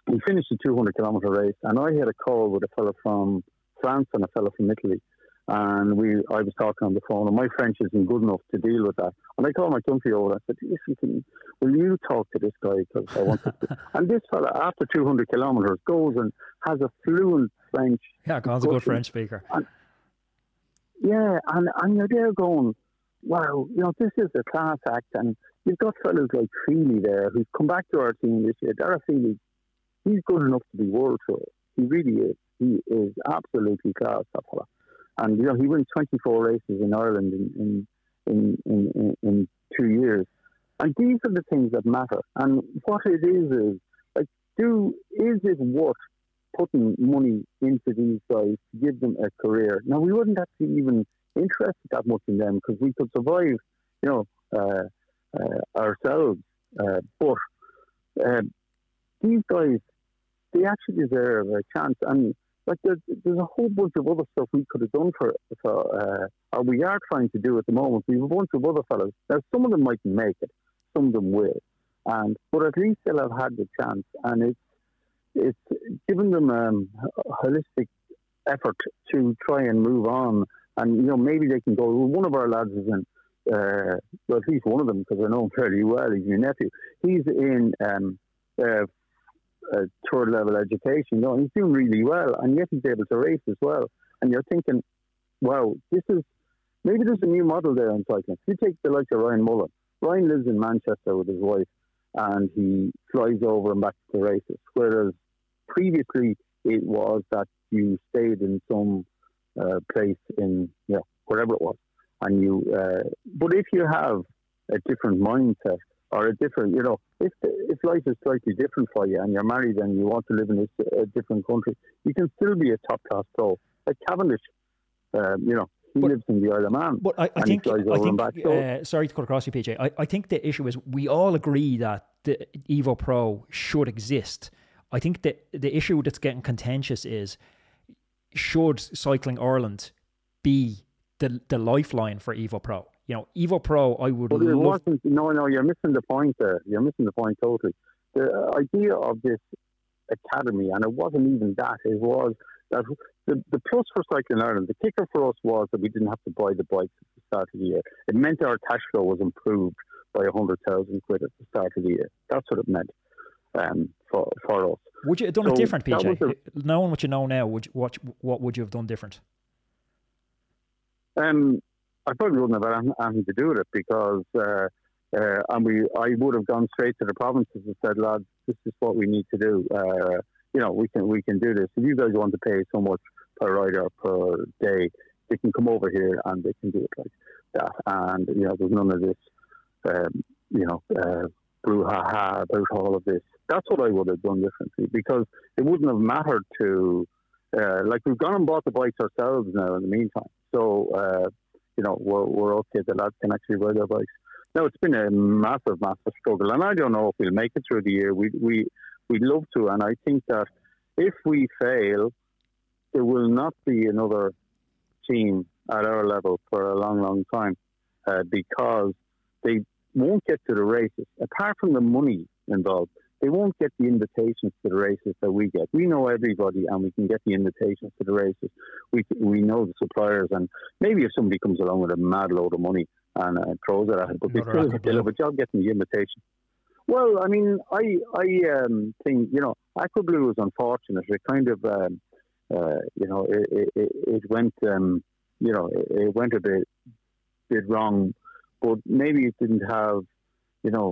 he finished the 200 kilometer race, and I had a call with a fellow from France and a fellow from Italy, and we I was talking on the phone, and my French isn't good enough to deal with that. And I called my country over. I said, "Listen, can, will you talk to this guy because I want to." and this fellow, after 200 kilometers, goes and has a fluent French. Yeah, God's a good French speaker. And, yeah, and and you're there going, "Wow, you know, this is a class act." And you've got fellows like Feeley there who's come back to our team this year. Daire Feeley, he's good enough to be world tour. He really is. He is absolutely class, that fella. And you know, he wins 24 races in Ireland in in, in, in, in two years. And these are the things that matter. And what it is is like, do is it worth putting money into these guys to give them a career? Now we wouldn't actually even interested that much in them because we could survive, you know, uh, uh, ourselves. Uh, but uh, these guys, they actually deserve a chance. And like there's, there's a whole bunch of other stuff we could have done for, for uh, or we are trying to do at the moment. We have a bunch of other fellows. Now some of them might make it, some of them will, and but at least they'll have had the chance, and it's it's given them a holistic effort to try and move on, and you know maybe they can go. One of our lads is in. Uh, well, at least one of them, because I know him fairly well. He's my nephew. He's in um, uh, third level education. You know, he's doing really well, and yet he's able to race as well. And you're thinking, wow, this is maybe there's a new model there in cycling. If You take the likes of Ryan Mullen. Ryan lives in Manchester with his wife, and he flies over and back to races. Whereas previously it was that you stayed in some uh, place in you know wherever it was, and you. Uh, but if you have a different mindset or a different, you know, if if life is slightly different for you and you're married and you want to live in a, a different country, you can still be a top class pro. Like Cavendish, um, you know, he but, lives in the Isle of Man. But I, I think, I think uh, sorry to cut across you, PJ. I, I think the issue is we all agree that the Evo Pro should exist. I think that the issue that's getting contentious is should Cycling Ireland be the the lifeline for Evo Pro? you know, Evo Pro, I would but love. No, no, you're missing the point there. You're missing the point totally. The idea of this academy, and it wasn't even that, it was that the, the plus for Cycling Ireland, the kicker for us was that we didn't have to buy the bikes at the start of the year. It meant our cash flow was improved by 100,000 quid at the start of the year. That's what it meant um, for, for us. Would you have done so it different, PJ? A, Knowing what you know now, would you, what, what would you have done different? Um, I probably wouldn't have had anything to do with it because, uh, uh, and we, I would have gone straight to the provinces and said, lads, this is what we need to do. Uh, you know, we can we can do this. If you guys want to pay so much per rider per day, they can come over here and they can do it like that. And you know, there's none of this, um, you know, uh, brouhaha about all of this. That's what I would have done differently because it wouldn't have mattered to. Uh, like we've gone and bought the bikes ourselves now in the meantime. So uh, you know, we're, we're okay. The lads can actually ride their bikes. No, it's been a massive, massive struggle, and I don't know if we'll make it through the year. We we we'd love to, and I think that if we fail, there will not be another team at our level for a long, long time uh, because they won't get to the races. Apart from the money involved, they won't get the invitations to the races that we get. We know everybody, and we can get the invitations to the races. We we know the suppliers, and maybe if somebody comes along with a mad load of money and uh, throws it at it, but they still, have a job getting the invitation. Well, I mean, I I um, think you know, Aqua Blue was unfortunate. It kind of um, uh, you know, it, it, it went um, you know, it, it went a bit bit wrong, but maybe it didn't have you know,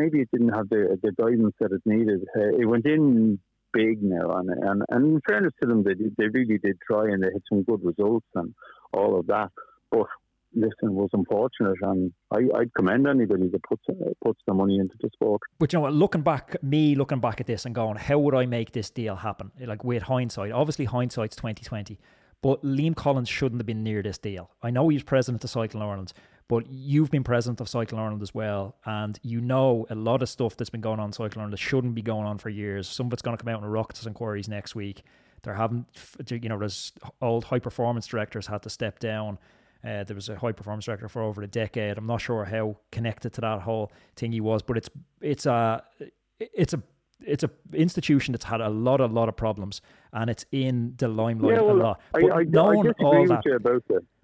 maybe it didn't have the the guidance that it needed. Uh, it went in big now, and, and and in fairness to them, they they really did try, and they had some good results and all of that. But listen, was unfortunate, and I, I'd commend anybody that puts uh, puts the money into the sport. But you know what? Looking back, me looking back at this and going, how would I make this deal happen? Like with hindsight, obviously hindsight's twenty twenty. But Liam Collins shouldn't have been near this deal. I know he's president of Cycling Ireland, but you've been president of Cycling Ireland as well, and you know a lot of stuff that's been going on in Cycling Ireland that shouldn't be going on for years. Some of it's going to come out in Oireachtas inquiries next week. They're having, you know, there's old high performance directors had to step down. Uh, there was a high performance director for over a decade. I'm not sure how connected to that whole thing he was, but it's it's a it's a it's a institution that's had a lot, a lot of problems, and it's in the limelight yeah, well, a lot. But I, I, knowing I all that,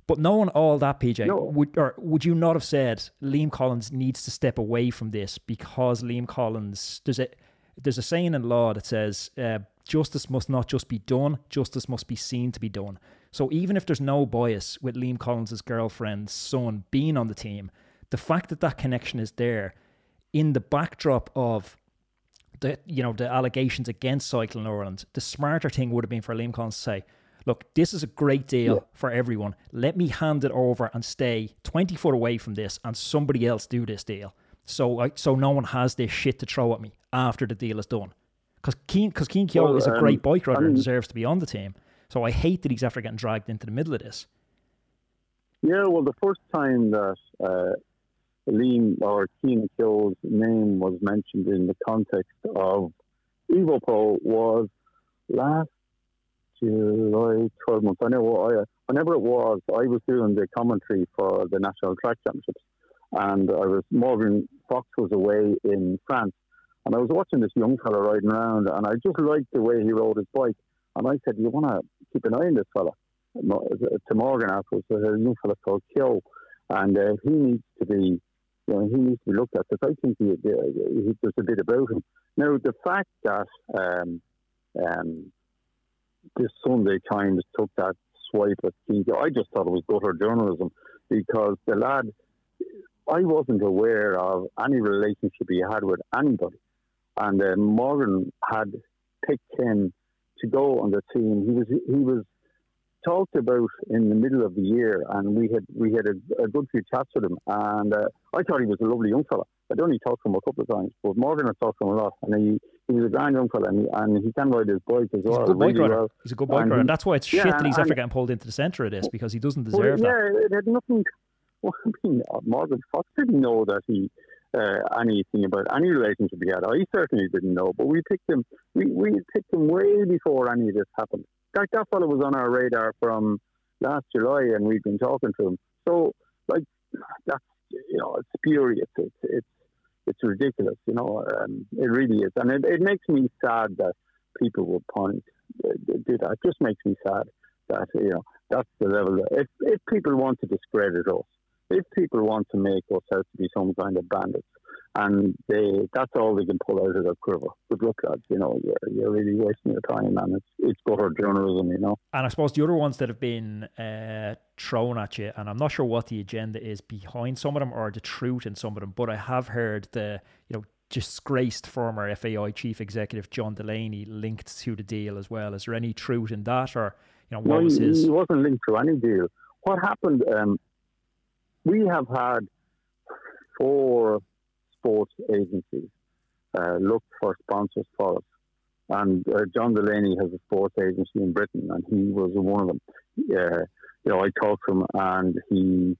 but knowing all that, PJ, no. would or would you not have said Liam Collins needs to step away from this because Liam Collins there's a there's a saying in law that says uh, justice must not just be done, justice must be seen to be done. So even if there's no bias with Liam Collins's girlfriend's son being on the team, the fact that that connection is there in the backdrop of the you know the allegations against Cycling Ireland, the smarter thing would have been for Liam Collins to say, "Look, this is a great deal yeah. for everyone. Let me hand it over and stay twenty foot away from this, and somebody else do this deal, so I, so no one has this shit to throw at me after the deal is done." Because Cian, because Cian Keogh well, is a great um, bike rider and deserves to be on the team. So I hate that he's after getting dragged into the middle of this. Yeah, well, the first time that uh, Liam or Cian Keogh's name was mentioned in the context of Evo Pro was last July 12 months. I know I, whenever it was, I was doing the commentary for the National Track Championships, and I was Morgan Fox was away in France, and I was watching this young fella riding around, and I just liked the way he rode his bike, and I said, "You want to keep an eye on this fella?" To Morgan afterwards, a young fella called Keogh, and uh, he needs to be you know, he needs to be looked at because I think he, he, there's a bit about him. Now, the fact that um, um, this Sunday Times took that swipe at Keith, I just thought it was gutter journalism because the lad, I wasn't aware of any relationship he had with anybody. And uh, Morgan had picked him to go on the team. He was he was talked about in the middle of the year, and we had we had a, a good few chats with him, and uh, I thought he was a lovely young fella. I'd only talked to him a couple of times, but Morgan had talked to him a lot, and he, he was a grand young fella, and he, and he can ride his bike as he's well. A good bike rider. Well. He's a good bike and rider, and that's why it's yeah, shit that he's ever getting pulled into the centre of this because he doesn't deserve well, yeah, that. Yeah, it had nothing. Well, I mean, Morgan Fox didn't know that he. Uh, anything about any relationship he had. I certainly didn't know, but we picked him. We, we picked him way before any of this happened. That that fellow was on our radar from last July, and we've been talking to him. So, like, that's you know, it's spurious. It's it's it's ridiculous. You know, um, it really is, and it, it makes me sad that people will point uh, do that. It just makes me sad that you know that's the level. That, if if people want to discredit us, if people want to make us out to be some kind of bandits, and they that's all they can pull out of their quiver. Good luck, lads. You know, you're, you're really wasting your time, and it's it's gutter journalism. You know. And I suppose the other ones that have been uh, thrown at you, and I'm not sure what the agenda is behind some of them or the truth in some of them, but I have heard the you know disgraced former FAI chief executive John Delaney linked to the deal as well. Is there any truth in that, or you know what no, was his? He wasn't linked to any deal. What happened? Um, we have had four sports agencies uh, look for sponsors for us. And uh, John Delaney has a sports agency in Britain, and he was one of them. Uh, you know, I talked to him, and he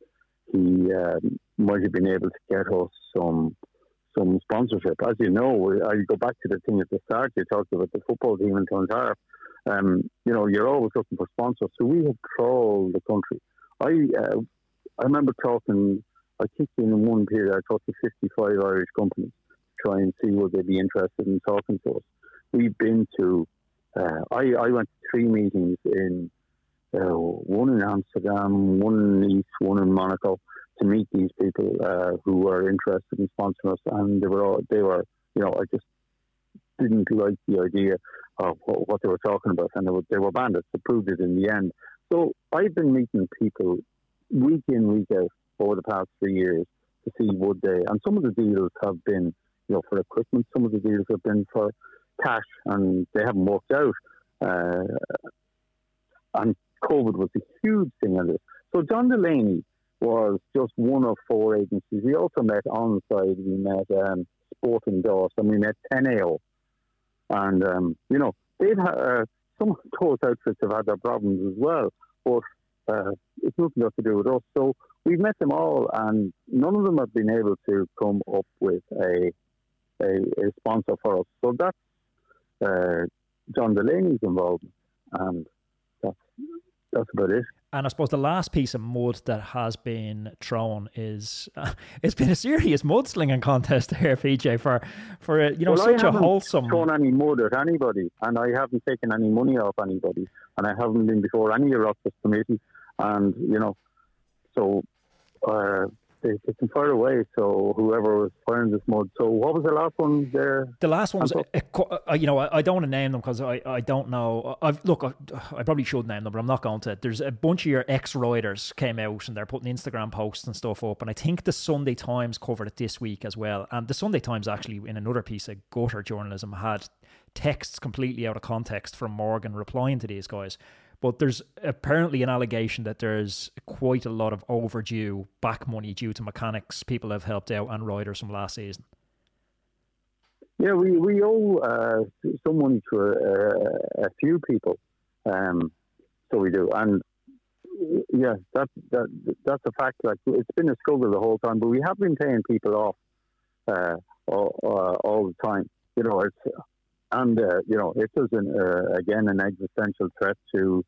he um, might have been able to get us some some sponsorship. As you know, I go back to the thing at the start. You talked about the football team in Clontarf. Um, you know, you're always looking for sponsors. So we have trawled the country. I uh, I remember talking I think in one period I talked to 55 Irish companies to try and see would they be interested in talking to us. We've been to, uh, I, I went to three meetings in, uh, one in Amsterdam, one in Nice, one in Monaco to meet these people uh, who were interested in sponsoring us, and they were all, they were, you know, I just didn't like the idea of what, what they were talking about, and they were, they were bandits. They it in the end. So I've been meeting people week in, week out over the past three years to see would they. And some of the deals have been, you know, for equipment. Some of the deals have been for cash, and they haven't worked out. Uh, and COVID was a huge thing in this. So John Delaney was just one of four agencies. We also met on Onside, we met um, Sporting Doss, and we met Teneo. And, um, you know, they've had, uh, some of those outfits have had their problems as well, but uh, it's nothing got to do with us. So we've met them all, and none of them have been able to come up with a a, a sponsor for us. So that's uh, John Delaney's involvement, and that's that's about it. And I suppose the last piece of mud that has been thrown is uh, it's been a serious mudslinging contest here, PJ, for for uh, you know well, such I a wholesome. Thrown any mud at anybody, and I haven't taken any money off anybody, and I haven't been before any of Oireachtas committee, and you know, so uh, they, they can fire away. So whoever was firing this mud. So what was the last one there? The last one was, uh, you know, I, I, don't want to name them because I, I don't know. I've look, I, I, probably should name them, but I'm not going to. There's a bunch of your ex riders came out and they're putting Instagram posts and stuff up, and I think the Sunday Times covered it this week as well. And the Sunday Times actually, in another piece of gutter journalism, had texts completely out of context from Morgan replying to these guys. But there's apparently an allegation that there's quite a lot of overdue back money due to mechanics people have helped out and riders from last season. Yeah, we, we owe uh, some money to a, a few people. Um, so we do. And yeah, that, that, that's a fact. Like It's been a struggle the whole time, but we have been paying people off uh, all, uh, all the time. You know, it's and uh, you know, if there's an, uh, again an existential threat to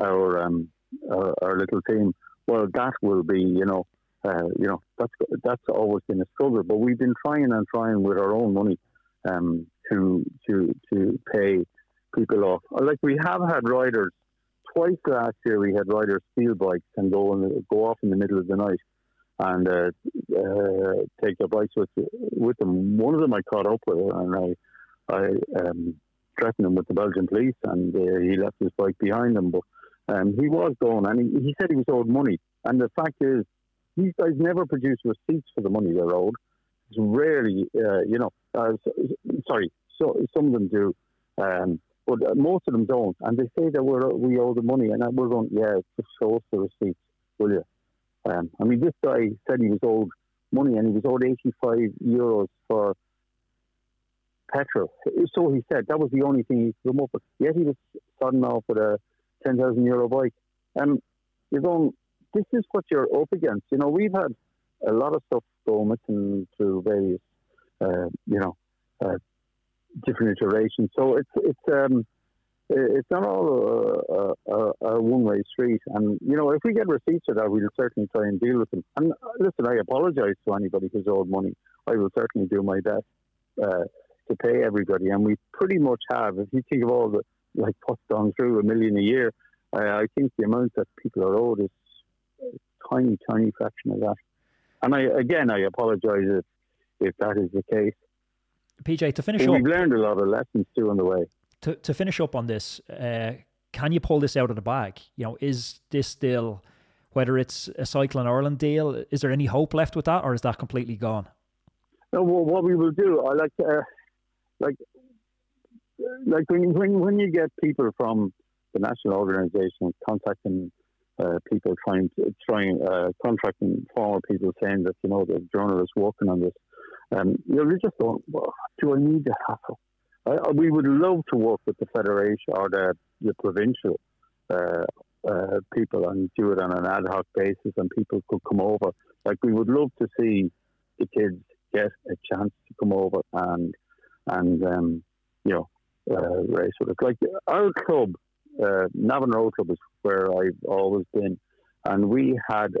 our, um, our, our little team, well, that will be you know, uh, you know, that's that's always been a struggle. But we've been trying and trying with our own money um, to to to pay people off. Like we have had riders twice last year. We had riders steal bikes and go and go off in the middle of the night and uh, uh, take their bikes with with them. One of them I caught up with, and I I um, threatened him with the Belgian police, and uh, he left his bike behind him. But um, he was gone, and he, he, said he was owed money. And the fact is, these guys never produce receipts for the money they're owed. It's rarely, uh, you know, uh, sorry, so some of them do, um, but most of them don't. And they say that we're, we owe the money, and we're going, yeah, just show us the receipts, will you? Um, I mean, this guy said he was owed money, and he was owed 85 euros for petrol. So he said that was the only thing he could come up with. Yet he was starting off with a ten thousand euro bike, and you're going. This is what you're up against. You know, we've had a lot of stuff go missing through various, uh, you know, uh, different iterations. So it's it's um, it's not all a, a, a one way street. And you know, if we get receipts of that, we'll certainly try and deal with them. And listen, I apologise to anybody who's owed money. I will certainly do my best. Uh, to pay everybody, and we pretty much have. If you think of all the like what's gone through a million a year, uh, I think the amount that people are owed is a tiny, tiny fraction of that. And I again, I apologise if if that is the case. PJ, to finish but up, we've learned a lot of lessons too on the way. To to finish up on this, uh, can you pull this out of the bag? You know, is this still whether it's a Cycling Ireland deal? Is there any hope left with that, or is that completely gone? No, well, what we will do, I like to, uh, like like when when when you get people from the national organisation contacting uh, people trying to trying uh, contracting former people saying that you know the journalists working on this, um, you know, you just don't. Well, do I need the hassle? I, we would love to work with the federation or the the provincial uh, uh, people and do it on an ad hoc basis, and people could come over. Like we would love to see the kids get a chance to come over and and um, you know uh, race with it. Like our club, uh, Navan Road Club, is where I've always been, and we had.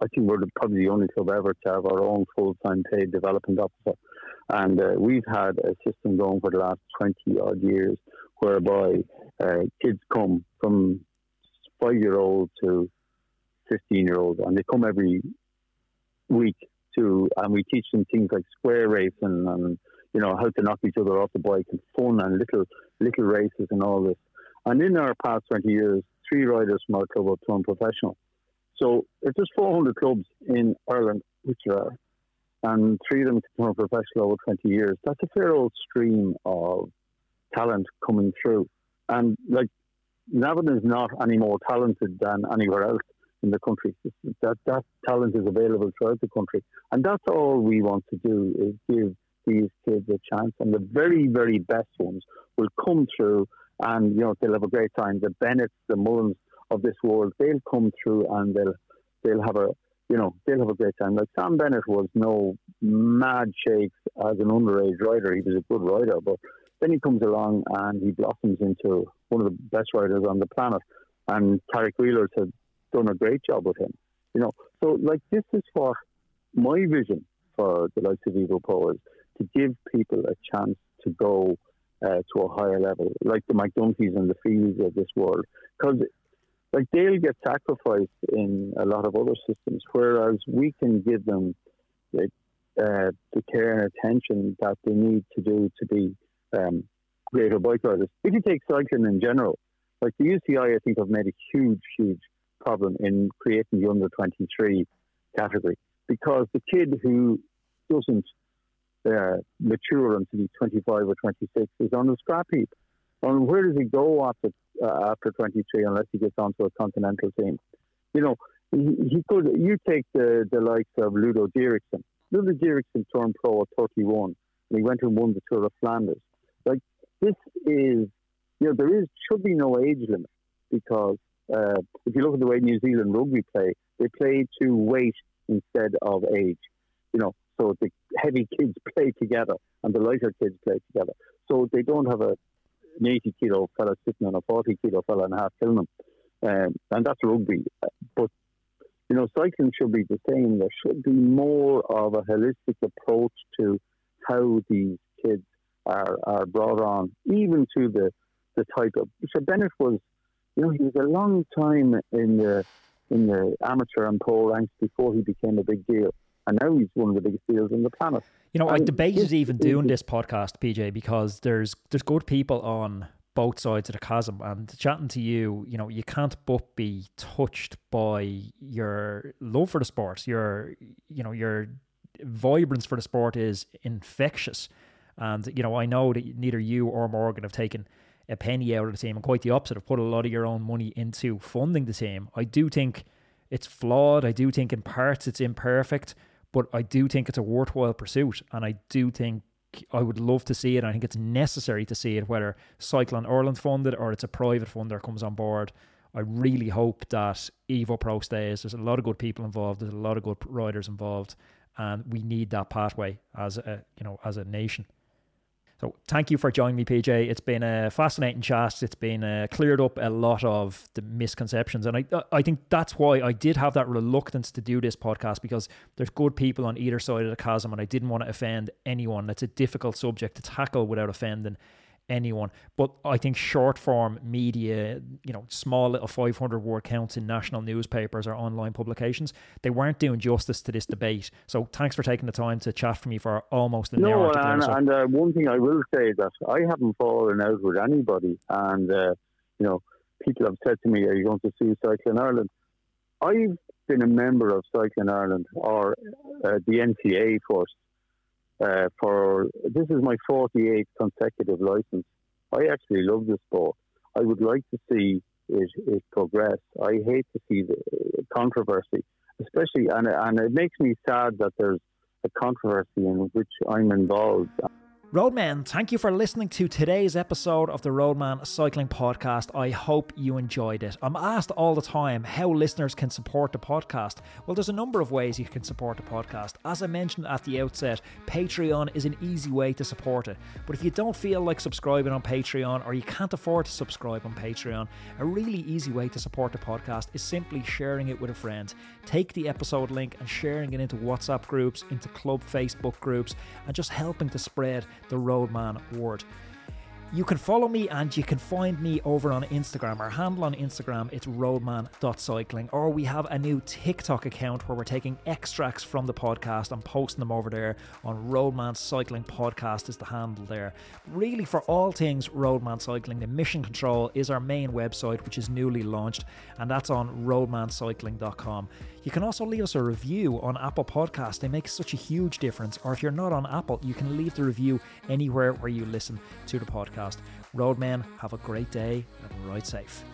I think we're probably the only club ever to have our own full-time paid development officer, and uh, we've had a system going for the last twenty odd years, whereby uh, kids come from five-year-old to fifteen-year-old, and they come every week to, and we teach them things like square racing and you know, how to knock each other off the bike and fun and little little races and all this. And in our past 20 years, three riders from our club have turned professional. So if there's 400 clubs in Ireland, which there are, and three of them to turn professional over 20 years. That's a fair old stream of talent coming through. And like Navan is not any more talented than anywhere else in the country. That that talent is available throughout the country, and that's all we want to do is give these kids a chance. And the very very best ones will come through, and you know they'll have a great time. The Bennetts, the Mullens of this world, they'll come through and they'll they'll have a you know, they'll have a great time. Like Sam Bennett was no mad shakes as an underage rider. He was a good rider, but then he comes along and he blossoms into one of the best riders on the planet. And Tarek Wheeler has done a great job with him. You know, so like this is what my vision for the likes of Evo is to give people a chance to go uh, to a higher level, like the McDunphys and the Fields of this world. Because like they'll get sacrificed in a lot of other systems, whereas we can give them uh, the care and attention that they need to do to be um, greater bike riders. If you take cycling in general, like the UCI, I think have made a huge, huge problem in creating the under 23 category because the kid who doesn't uh, mature until he's 25 or 26 is on the scrap heap. And where does he go after uh, after 23 unless he gets onto a continental team? You know, he, he could. You take the the likes of Ludo Dierckxsens. Ludo Dierckxsens turned pro at 31, and he went and won the Tour of Flanders. Like this is, you know, there is should be no age limit because uh, if you look at the way New Zealand rugby play, they play to weight instead of age. You know, so the heavy kids play together and the lighter kids play together. So they don't have a an 80 kilo fella sitting on a 40 kilo fella and half killing him. Um, and that's rugby. But, you know, cycling should be the same. There should be more of a holistic approach to how these kids are, are brought on, even to the, the type of. So Bennett was, you know, he was a long time in the in the amateur and pro ranks before he became a big deal. And now he's one of the biggest deals on the planet. You know, I debated even doing this podcast, PJ, because there's there's good people on both sides of the chasm. And chatting to you, you know, you can't but be touched by your love for the sport. Your, you know, your vibrance for the sport is infectious. And you know, I know that neither you or Morgan have taken a penny out of the team, and quite the opposite, have put a lot of your own money into funding the team. I do think it's flawed. I do think in parts it's imperfect. But I do think it's a worthwhile pursuit, and I do think I would love to see it. I think it's necessary to see it, whether Cycling Ireland funded or it's a private funder comes on board. I really hope that Evo Pro stays. There's a lot of good people involved. There's a lot of good riders involved, and we need that pathway as a you know as a nation. So thank you for joining me, PJ. It's been a fascinating chat. It's been uh, cleared up a lot of the misconceptions, and I I think that's why I did have that reluctance to do this podcast because there's good people on either side of the chasm, and I didn't want to offend anyone. It's a difficult subject to tackle without offending anyone. But I think short form media, you know, small little 500 word counts in national newspapers or online publications, they weren't doing justice to this debate. So thanks for taking the time to chat for me for almost an no, hour. No, and, and uh, one thing I will say that I haven't fallen out with anybody. And, uh, you know, people have said to me, are you going to sue Cycling Ireland? I've been a member of Cycling Ireland or uh, the NCA first uh, for this is my 48th consecutive license. I actually love the sport. I would like to see it, it progress. I hate to see the controversy, especially, and, and it makes me sad that there's a controversy in which I'm involved. Roadmen, thank you for listening to today's episode of the Roadman Cycling Podcast. I hope you enjoyed it. I'm asked all the time how listeners can support the podcast. Well, there's a number of ways you can support the podcast. As I mentioned at the outset, Patreon is an easy way to support it. But if you don't feel like subscribing on Patreon or you can't afford to subscribe on Patreon, a really easy way to support the podcast is simply sharing it with a friend. Take the episode link and sharing it into WhatsApp groups, into club Facebook groups, and just helping to spread the Roadman word. You can follow me and you can find me over on Instagram. Our handle on Instagram it's roadman.cycling or we have a new TikTok account where we're taking extracts from the podcast and posting them over there on Roadman Cycling Podcast is the handle there. Really for all things Roadman Cycling, the Mission Control is our main website which is newly launched and that's on roadmancycling.com. You can also leave us a review on Apple Podcasts. They make such a huge difference. Or if you're not on Apple, you can leave the review anywhere where you listen to the podcast. Roadmen, have a great day and ride safe.